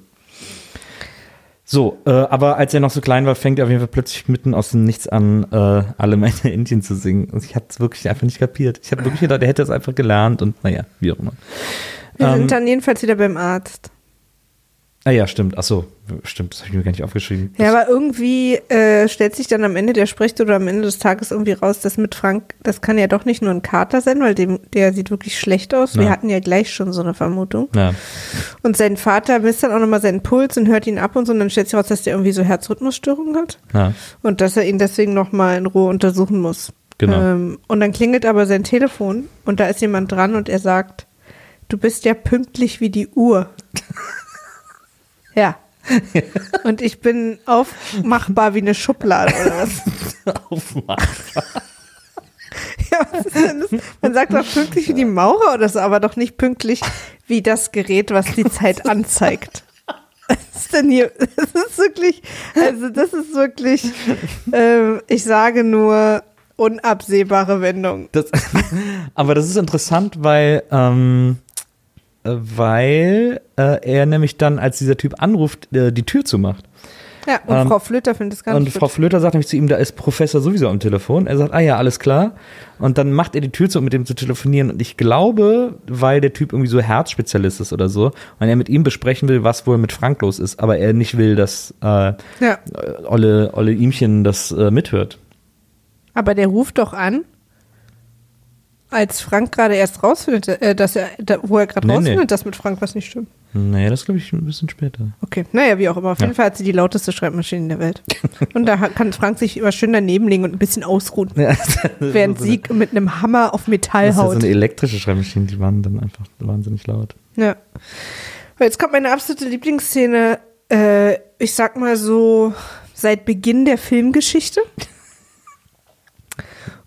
So, äh, aber als er noch so klein war, fängt er auf jeden Fall plötzlich mitten aus dem Nichts an, äh, alle meine *laughs* Indien zu singen. Und ich hatte es wirklich einfach nicht kapiert. Ich habe wirklich gedacht, er hätte es einfach gelernt und naja, wie auch immer. Wir Ähm, sind dann jedenfalls wieder beim Arzt. Ah ja, stimmt. Ach so, stimmt. Das habe ich mir gar nicht aufgeschrieben. Ja, aber irgendwie äh, stellt sich dann am Ende der Sprecht oder am Ende des Tages irgendwie raus, dass mit Frank, das kann ja doch nicht nur ein Kater sein, weil dem, der sieht wirklich schlecht aus. Wir Ja. hatten ja gleich schon so eine Vermutung. Ja. Und sein Vater misst dann auch nochmal seinen Puls und hört ihn ab und so. Und dann stellt sich raus, dass der irgendwie so Herzrhythmusstörungen hat. ja. Und dass er ihn deswegen nochmal in Ruhe untersuchen muss. Genau. Ähm, und dann klingelt aber sein Telefon und da ist jemand dran und er sagt, du bist ja pünktlich wie die Uhr. *laughs* ja. *laughs* Und ich bin aufmachbar wie eine Schublade oder was? *laughs* Aufmachen. *laughs* Ja, was ist denn das? Man sagt doch pünktlich wie die Maurer oder so, aber doch nicht pünktlich wie das Gerät, was die Zeit anzeigt. Was ist denn hier? Das ist wirklich, also das ist wirklich, ähm, ich sage nur unabsehbare Wendung. Das, aber das ist interessant, weil, ähm, äh, weil äh, er nämlich dann, als dieser Typ anruft, äh, die Tür zumacht. Ja, und Ähm, Frau Flöter findet es gar Und Frau. Flöter sagt nämlich zu ihm, da ist Professor sowieso am Telefon. Er sagt, ah ja, alles klar. Und dann macht er die Tür zu, um mit dem zu telefonieren. Und ich glaube, weil der Typ irgendwie so Herzspezialist ist oder so, und er mit ihm besprechen will, was wohl mit Frank los ist, aber er nicht will, dass äh, Ja, Olle, Olle Ihmchen das äh, mithört. aber der ruft doch an, als Frank gerade erst rausfindet, äh, dass er, da, wo er gerade Nee, rausfindet, nee. dass mit Frank was nicht stimmt. Nee, das glaube ich ein bisschen später. Okay, naja, wie auch immer. Auf jeden Ja. Fall hat sie die lauteste Schreibmaschine der Welt. *laughs* Und da kann Frank sich immer schön daneben legen und ein bisschen ausruhen, Ja, *laughs* während sie mit einem Hammer auf Metall Das ist ja so haut. eine elektrische Schreibmaschine, die waren dann einfach wahnsinnig laut. Ja. Jetzt kommt meine absolute Lieblingsszene, äh, ich sag mal so, seit Beginn der Filmgeschichte.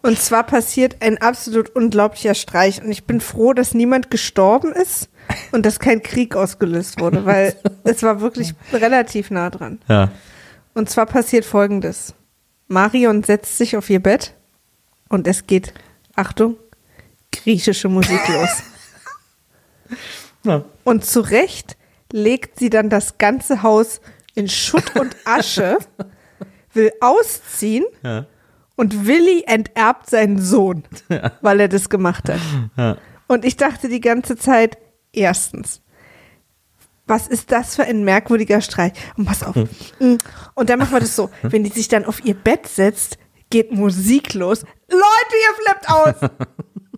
Und zwar passiert ein absolut unglaublicher Streich. Und ich bin froh, dass niemand gestorben ist und dass kein Krieg ausgelöst wurde, weil *laughs* es war wirklich relativ nah dran. Ja. Und zwar passiert folgendes. Marion setzt sich auf ihr Bett und es geht, Achtung, griechische Musik los. *laughs* ja. Und zu Recht legt sie dann das ganze Haus in Schutt und Asche, *laughs* will ausziehen Ja. Und Willi enterbt seinen Sohn, weil er das gemacht hat. Ja. Und ich dachte die ganze Zeit, erstens, was ist das für ein merkwürdiger Streich? Und pass auf. mm. Und dann machen wir das so, wenn die sich dann auf ihr Bett setzt, geht Musik los. Leute, ihr flippt aus! *laughs*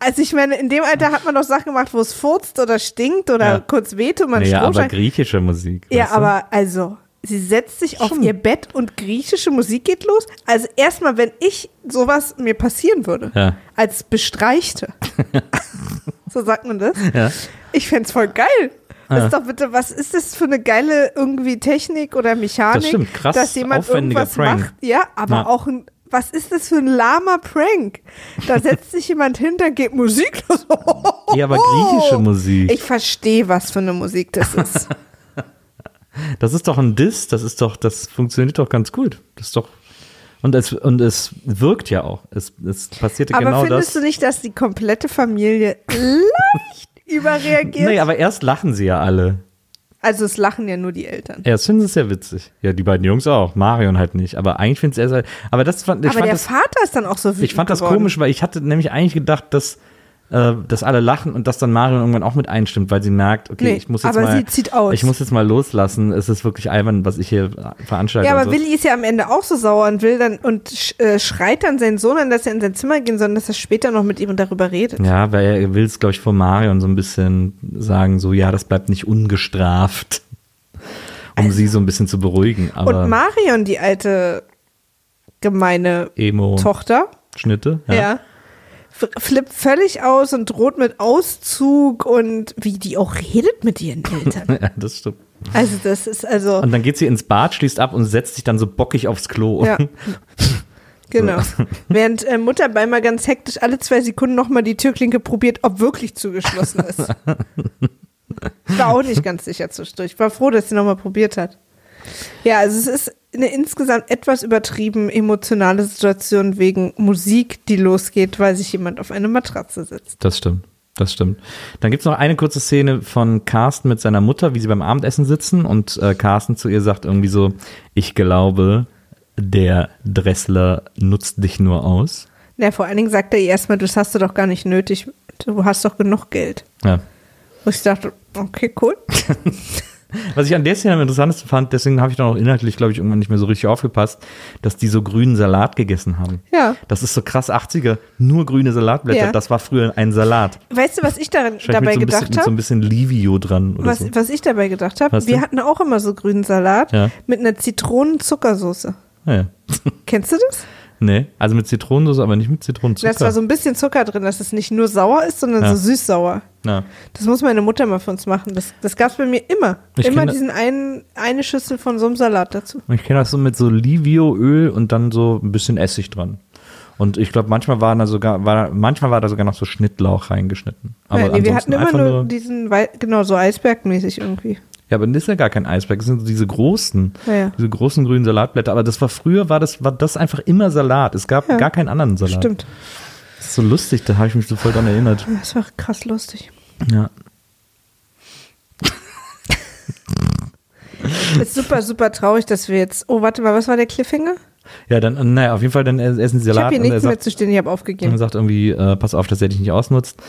Also ich meine, in dem Alter hat man doch Sachen gemacht, wo es furzt oder stinkt oder Ja. kurz weht und man Naja, aber griechische Musik. Ja, aber also, sie setzt sich auf ihr Bett und griechische Musik geht los. Also erstmal, wenn ich sowas mir passieren würde, Ja. als Bestreichte, *laughs* so sagt man das, Ja. ich fänd's voll geil. Das ist doch bitte, was ist das für eine geile irgendwie Technik oder Mechanik, Das stimmt, krass dass jemand irgendwas Prank. macht? Ja, aber Ja. auch ein, was ist das für ein lahmer Prank? Da setzt sich jemand hin, dann geht Musik los. Ja, aber griechische Musik. Ich verstehe, was für eine Musik das ist. *laughs* Das ist doch ein Diss, das ist doch, das funktioniert doch ganz gut. Das ist doch. Und es, und es wirkt ja auch. Es, es passierte Aber genau findest das. du nicht, dass die komplette Familie leicht *laughs* überreagiert? Nee, aber erst lachen sie ja alle. Also es lachen ja nur die Eltern. Ja, das finden sie sehr witzig. Ja, die beiden Jungs auch. Marion halt nicht. Aber eigentlich findet es er. Aber das fand ich. Aber fand der das, Vater ist dann auch so wütend Ich fand das geworden. komisch, weil ich hatte nämlich eigentlich gedacht, dass, äh, dass alle lachen und dass dann Marion irgendwann auch mit einstimmt, weil sie merkt, okay, Nee, ich muss jetzt mal, ich muss jetzt mal loslassen. Es ist wirklich albern, was ich hier veranstalte. Ja, aber so. Willi ist ja am Ende auch so sauer und will dann und äh, schreit dann seinen Sohn an, dass er in sein Zimmer gehen soll und dass er später noch mit ihm darüber redet. Ja, weil er will es, glaube ich, vor Marion so ein bisschen sagen, so, ja, das bleibt nicht ungestraft. Um sie so ein bisschen zu beruhigen. Aber Also und Marion, die alte gemeine Tochter, Emo-Schnitte. ja. f- flippt völlig aus und droht mit Auszug und wie die auch redet mit ihren Eltern. *laughs* ja, das stimmt. Also das ist also, Und dann geht sie ins Bad, schließt ab und setzt sich dann so bockig aufs Klo. ja. *laughs* Genau. *laughs* Während äh, Mutter bei mal ganz hektisch alle zwei Sekunden nochmal die Türklinke probiert, ob wirklich zugeschlossen ist. Ich war auch nicht ganz sicher zwischendurch. Ich war froh, dass sie nochmal probiert hat. Ja, also es ist eine insgesamt etwas übertrieben emotionale Situation wegen Musik, die losgeht, weil sich jemand auf eine Matratze setzt. Das stimmt. Das stimmt. Dann gibt es noch eine kurze Szene von Carsten mit seiner Mutter, wie sie beim Abendessen sitzen und äh, Carsten zu ihr sagt irgendwie so, ich glaube, der Dressler nutzt dich nur aus. Ja, vor allen Dingen sagt er ihr erstmal, das hast du doch gar nicht nötig, du hast doch genug Geld. Ja. Wo ich dachte, okay, cool. *laughs* Was ich an der Szene am interessantesten fand, deswegen habe ich dann auch inhaltlich, glaube ich, irgendwann nicht mehr so richtig aufgepasst, dass die so grünen Salat gegessen haben. Ja. Das ist so krass 80er, nur grüne Salatblätter. Ja. Das war früher ein Salat. Weißt du, was ich Wahrscheinlich dabei so, gedacht mit so habe? ein bisschen Livio dran oder Was, so. was ich dabei gedacht habe, wir hatten auch immer so grünen Salat Ja. mit einer Zitronen-Zuckersoße. Ah, ja. Kennst du das? Nee, also mit Zitronensauce, aber nicht mit Zitronenzucker. Da ist so ein bisschen Zucker drin, dass es nicht nur sauer ist, sondern Ja. so süß-sauer. ja. Das muss meine Mutter mal für uns machen. Das, das gab es bei mir immer. Ich immer diesen einen, eine Schüssel von so einem Salat dazu. Ich kenne das so mit so Livio-Öl und dann so ein bisschen Essig dran. Und ich glaube, manchmal war da sogar, war, manchmal war da sogar noch so Schnittlauch reingeschnitten. Aber ja, nee, wir hatten immer einfach nur diesen, genau, so Eisbergmäßig irgendwie. Ja, aber das ist ja gar kein Eisberg, das sind so diese großen, Ja, ja. diese großen grünen Salatblätter. Aber das war früher, war das, war das einfach immer Salat. Es gab Ja. gar keinen anderen Salat. Stimmt. Das ist so lustig, da habe ich mich so voll dran erinnert. Das war krass lustig. Ja. Ist super, super traurig, dass wir jetzt. Oh, warte mal, was war der Cliffhanger? Ja, dann, naja, auf jeden Fall, dann essen sie Ich Salat habe hier und er nichts mehr sagt, zu stehen, ich habe und aufgegeben. sagt irgendwie, äh, pass auf, dass er dich nicht ausnutzt.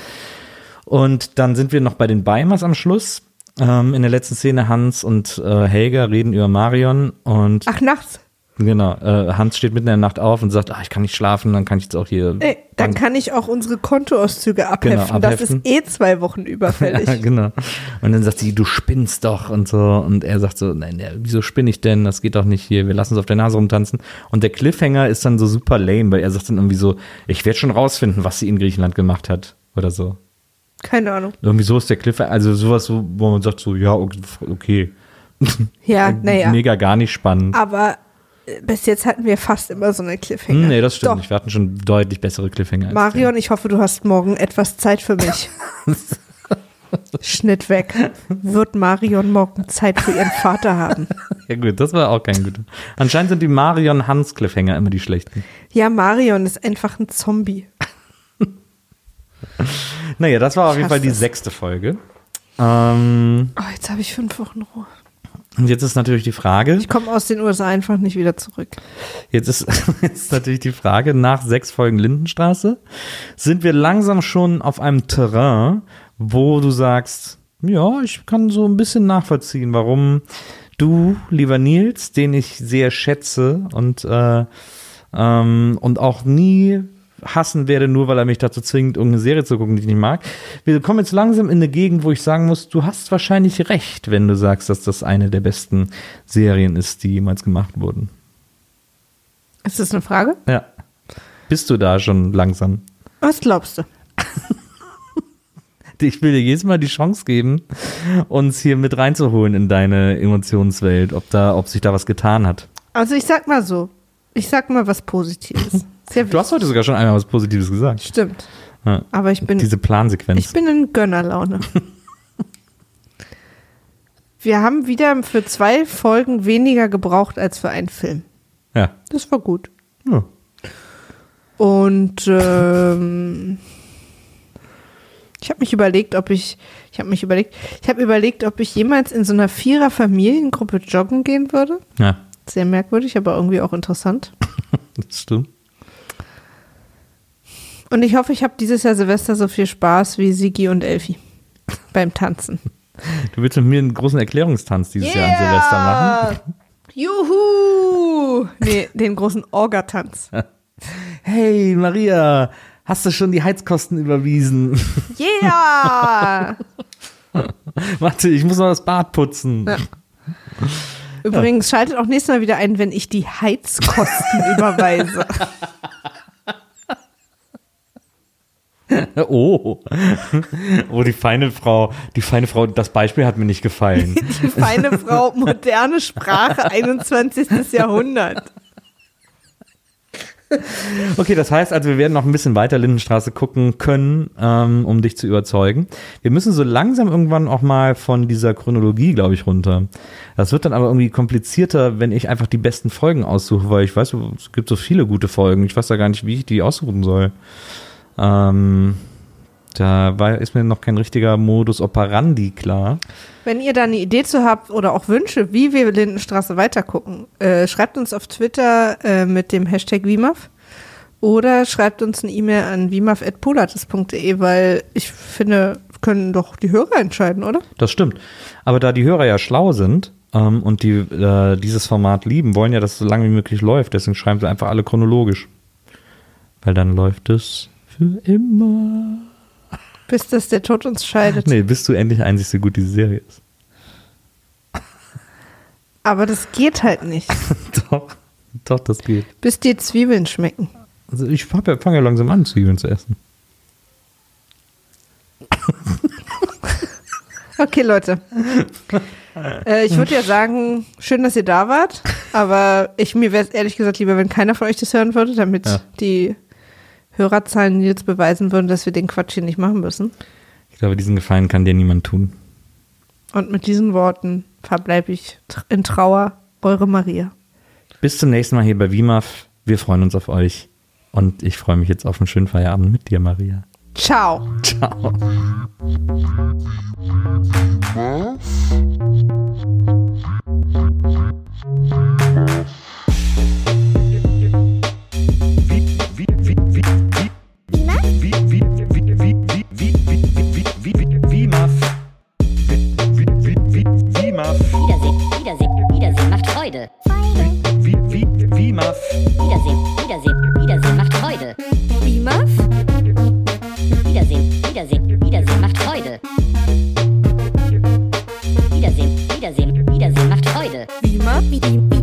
Und dann sind wir noch bei den Beimers am Schluss. Ähm, in der letzten Szene Hans und äh, Helga reden über Marion und Ach, nachts. genau, äh, Hans steht mitten in der Nacht auf und sagt, ach, ich kann nicht schlafen, dann kann ich jetzt auch hier. Ey, dann Bank- kann ich auch unsere Kontoauszüge abheften. Genau, Das abheften. ist eh zwei Wochen *laughs* überfällig. Ja, genau. Und dann sagt sie, du spinnst doch und so. Und er sagt so, nein, ja, wieso spinne ich denn? Das geht doch nicht hier. Wir lassen uns auf der Nase rumtanzen. Und der Cliffhanger ist dann so super lame, weil er sagt dann irgendwie so, ich werde schon rausfinden, was sie in Griechenland gemacht hat. Oder so. Keine Ahnung. Irgendwie so ist der Cliffhanger. Also sowas, so, wo man sagt so, ja, okay. Ja, *laughs* naja. Mega gar nicht spannend. Aber äh, bis jetzt hatten wir fast immer so eine Cliffhanger. Hm, nee, das stimmt Doch. nicht. Wir hatten schon deutlich bessere Cliffhanger. Marion, ich hoffe, du hast morgen etwas Zeit für mich. *laughs* Schnitt weg. Wird Marion morgen Zeit für ihren Vater haben? *laughs* Ja gut, das war auch kein guter. Anscheinend sind die Marion-Hans-Cliffhanger immer die schlechten. Ja, Marion ist einfach ein Zombie. Naja, das war auf Ich jeden Fall die es. sechste Folge. Ähm, Oh, jetzt habe ich fünf Wochen Ruhe. und jetzt ist natürlich die Frage, Ich komme aus den USA einfach nicht wieder zurück. jetzt ist, *laughs* jetzt ist natürlich die Frage, nach sechs Folgen Lindenstraße, sind wir langsam schon auf einem Terrain, wo du sagst, ja, ich kann so ein bisschen nachvollziehen, warum du, lieber Nils, den ich sehr schätze und, äh, ähm, und auch nie hassen werde, nur weil er mich dazu zwingt, irgendeine Serie zu gucken, die ich nicht mag. Wir kommen jetzt langsam in eine Gegend, wo ich sagen muss, du hast wahrscheinlich recht, wenn du sagst, dass das eine der besten Serien ist, die jemals gemacht wurden. Ist das eine Frage? Ja. Bist du da schon langsam? Was glaubst du? Ich will dir jedes Mal die Chance geben, uns hier mit reinzuholen in deine Emotionswelt, ob da, ob sich da was getan hat. Also ich sag mal so. Ich sag mal was Positives. Sehr Du hast heute sogar schon einmal was Positives gesagt. Stimmt. Ja. Aber ich bin, Diese Plansequenz. ich bin in Gönnerlaune. *laughs* Wir haben wieder für zwei Folgen weniger gebraucht als für einen Film. ja. Das war gut. ja. Und ähm, Ich habe mich überlegt, ob ich, ich habe mich überlegt, ich habe überlegt, ob ich jemals in so einer Vierer-Familiengruppe joggen gehen würde. Ja, Sehr merkwürdig, aber irgendwie auch interessant. *laughs* das stimmt. Und ich hoffe, ich habe dieses Jahr Silvester so viel Spaß wie Sigi und Elfi *laughs* beim Tanzen. Du willst mit mir einen großen Erklärungstanz dieses Jahr an Silvester machen? Juhu! Nee, den großen Orgatanz. *laughs* Hey, Maria, hast du schon die Heizkosten überwiesen? *laughs* Yeah! Warte, ich muss noch das Bad putzen. Ja. Übrigens, schaltet auch nächstes Mal wieder ein, wenn ich die Heizkosten überweise. *laughs* Oh. Oh, die feine Frau, die feine Frau, das Beispiel hat mir nicht gefallen. *laughs* Die feine Frau, moderne Sprache, 21. Jahrhundert. Okay, das heißt also, wir werden noch ein bisschen weiter Lindenstraße gucken können, ähm, um dich zu überzeugen. Wir müssen so langsam irgendwann auch mal von dieser Chronologie, glaube ich, runter. Das wird dann aber irgendwie komplizierter, wenn ich einfach die besten Folgen aussuche, weil ich weiß, es gibt so viele gute Folgen. Ich weiß da gar nicht, wie ich die aussuchen soll. Ähm, da war, ist mir noch kein richtiger Modus operandi klar. Wenn ihr da eine Idee zu habt oder auch Wünsche, wie wir Lindenstraße weitergucken, äh, schreibt uns auf Twitter äh, mit dem Hashtag WIMAF oder schreibt uns eine E-Mail an wimaf.polatis.de, weil ich finde, können doch die Hörer entscheiden, oder? Das stimmt. Aber da die Hörer ja schlau sind ähm, und die äh, dieses Format lieben, wollen ja, dass es so lange wie möglich läuft. Deswegen schreiben sie einfach alle chronologisch. Weil dann läuft es für immer. Bis dass der Tod uns scheidet. Nee, bis du endlich einsiehst, wie gut diese Serie ist. Aber das geht halt nicht. *laughs* doch, doch, das geht. Bis dir Zwiebeln schmecken. Also ich fange ja, langsam an, Zwiebeln zu essen. *laughs* Okay, Leute. Äh, ich würde ja sagen, schön, dass ihr da wart, aber ich, mir wäre es ehrlich gesagt lieber, wenn keiner von euch das hören würde, damit Ja. die Hörerzahlen jetzt beweisen würden, dass wir den Quatsch hier nicht machen müssen. Ich glaube, diesen Gefallen kann dir niemand tun. Und mit diesen Worten verbleibe ich in Trauer, eure Maria. Bis zum nächsten Mal hier bei WIMAF. Wir freuen uns auf euch. Und ich freue mich jetzt auf einen schönen Feierabend mit dir, Maria. Ciao. Ciao. Wiedersehen, Wiedersehen, Wiedersehen macht Freude. Wiedersehen, Wiedersehen, Wiedersehen macht Freude. WIMAF? Wiedersehen, Wiedersehen, Wiedersehen macht Freude. Wiedersehen, Wiedersehen, Wiedersehen macht Freude. WIMAF? Wie, wie,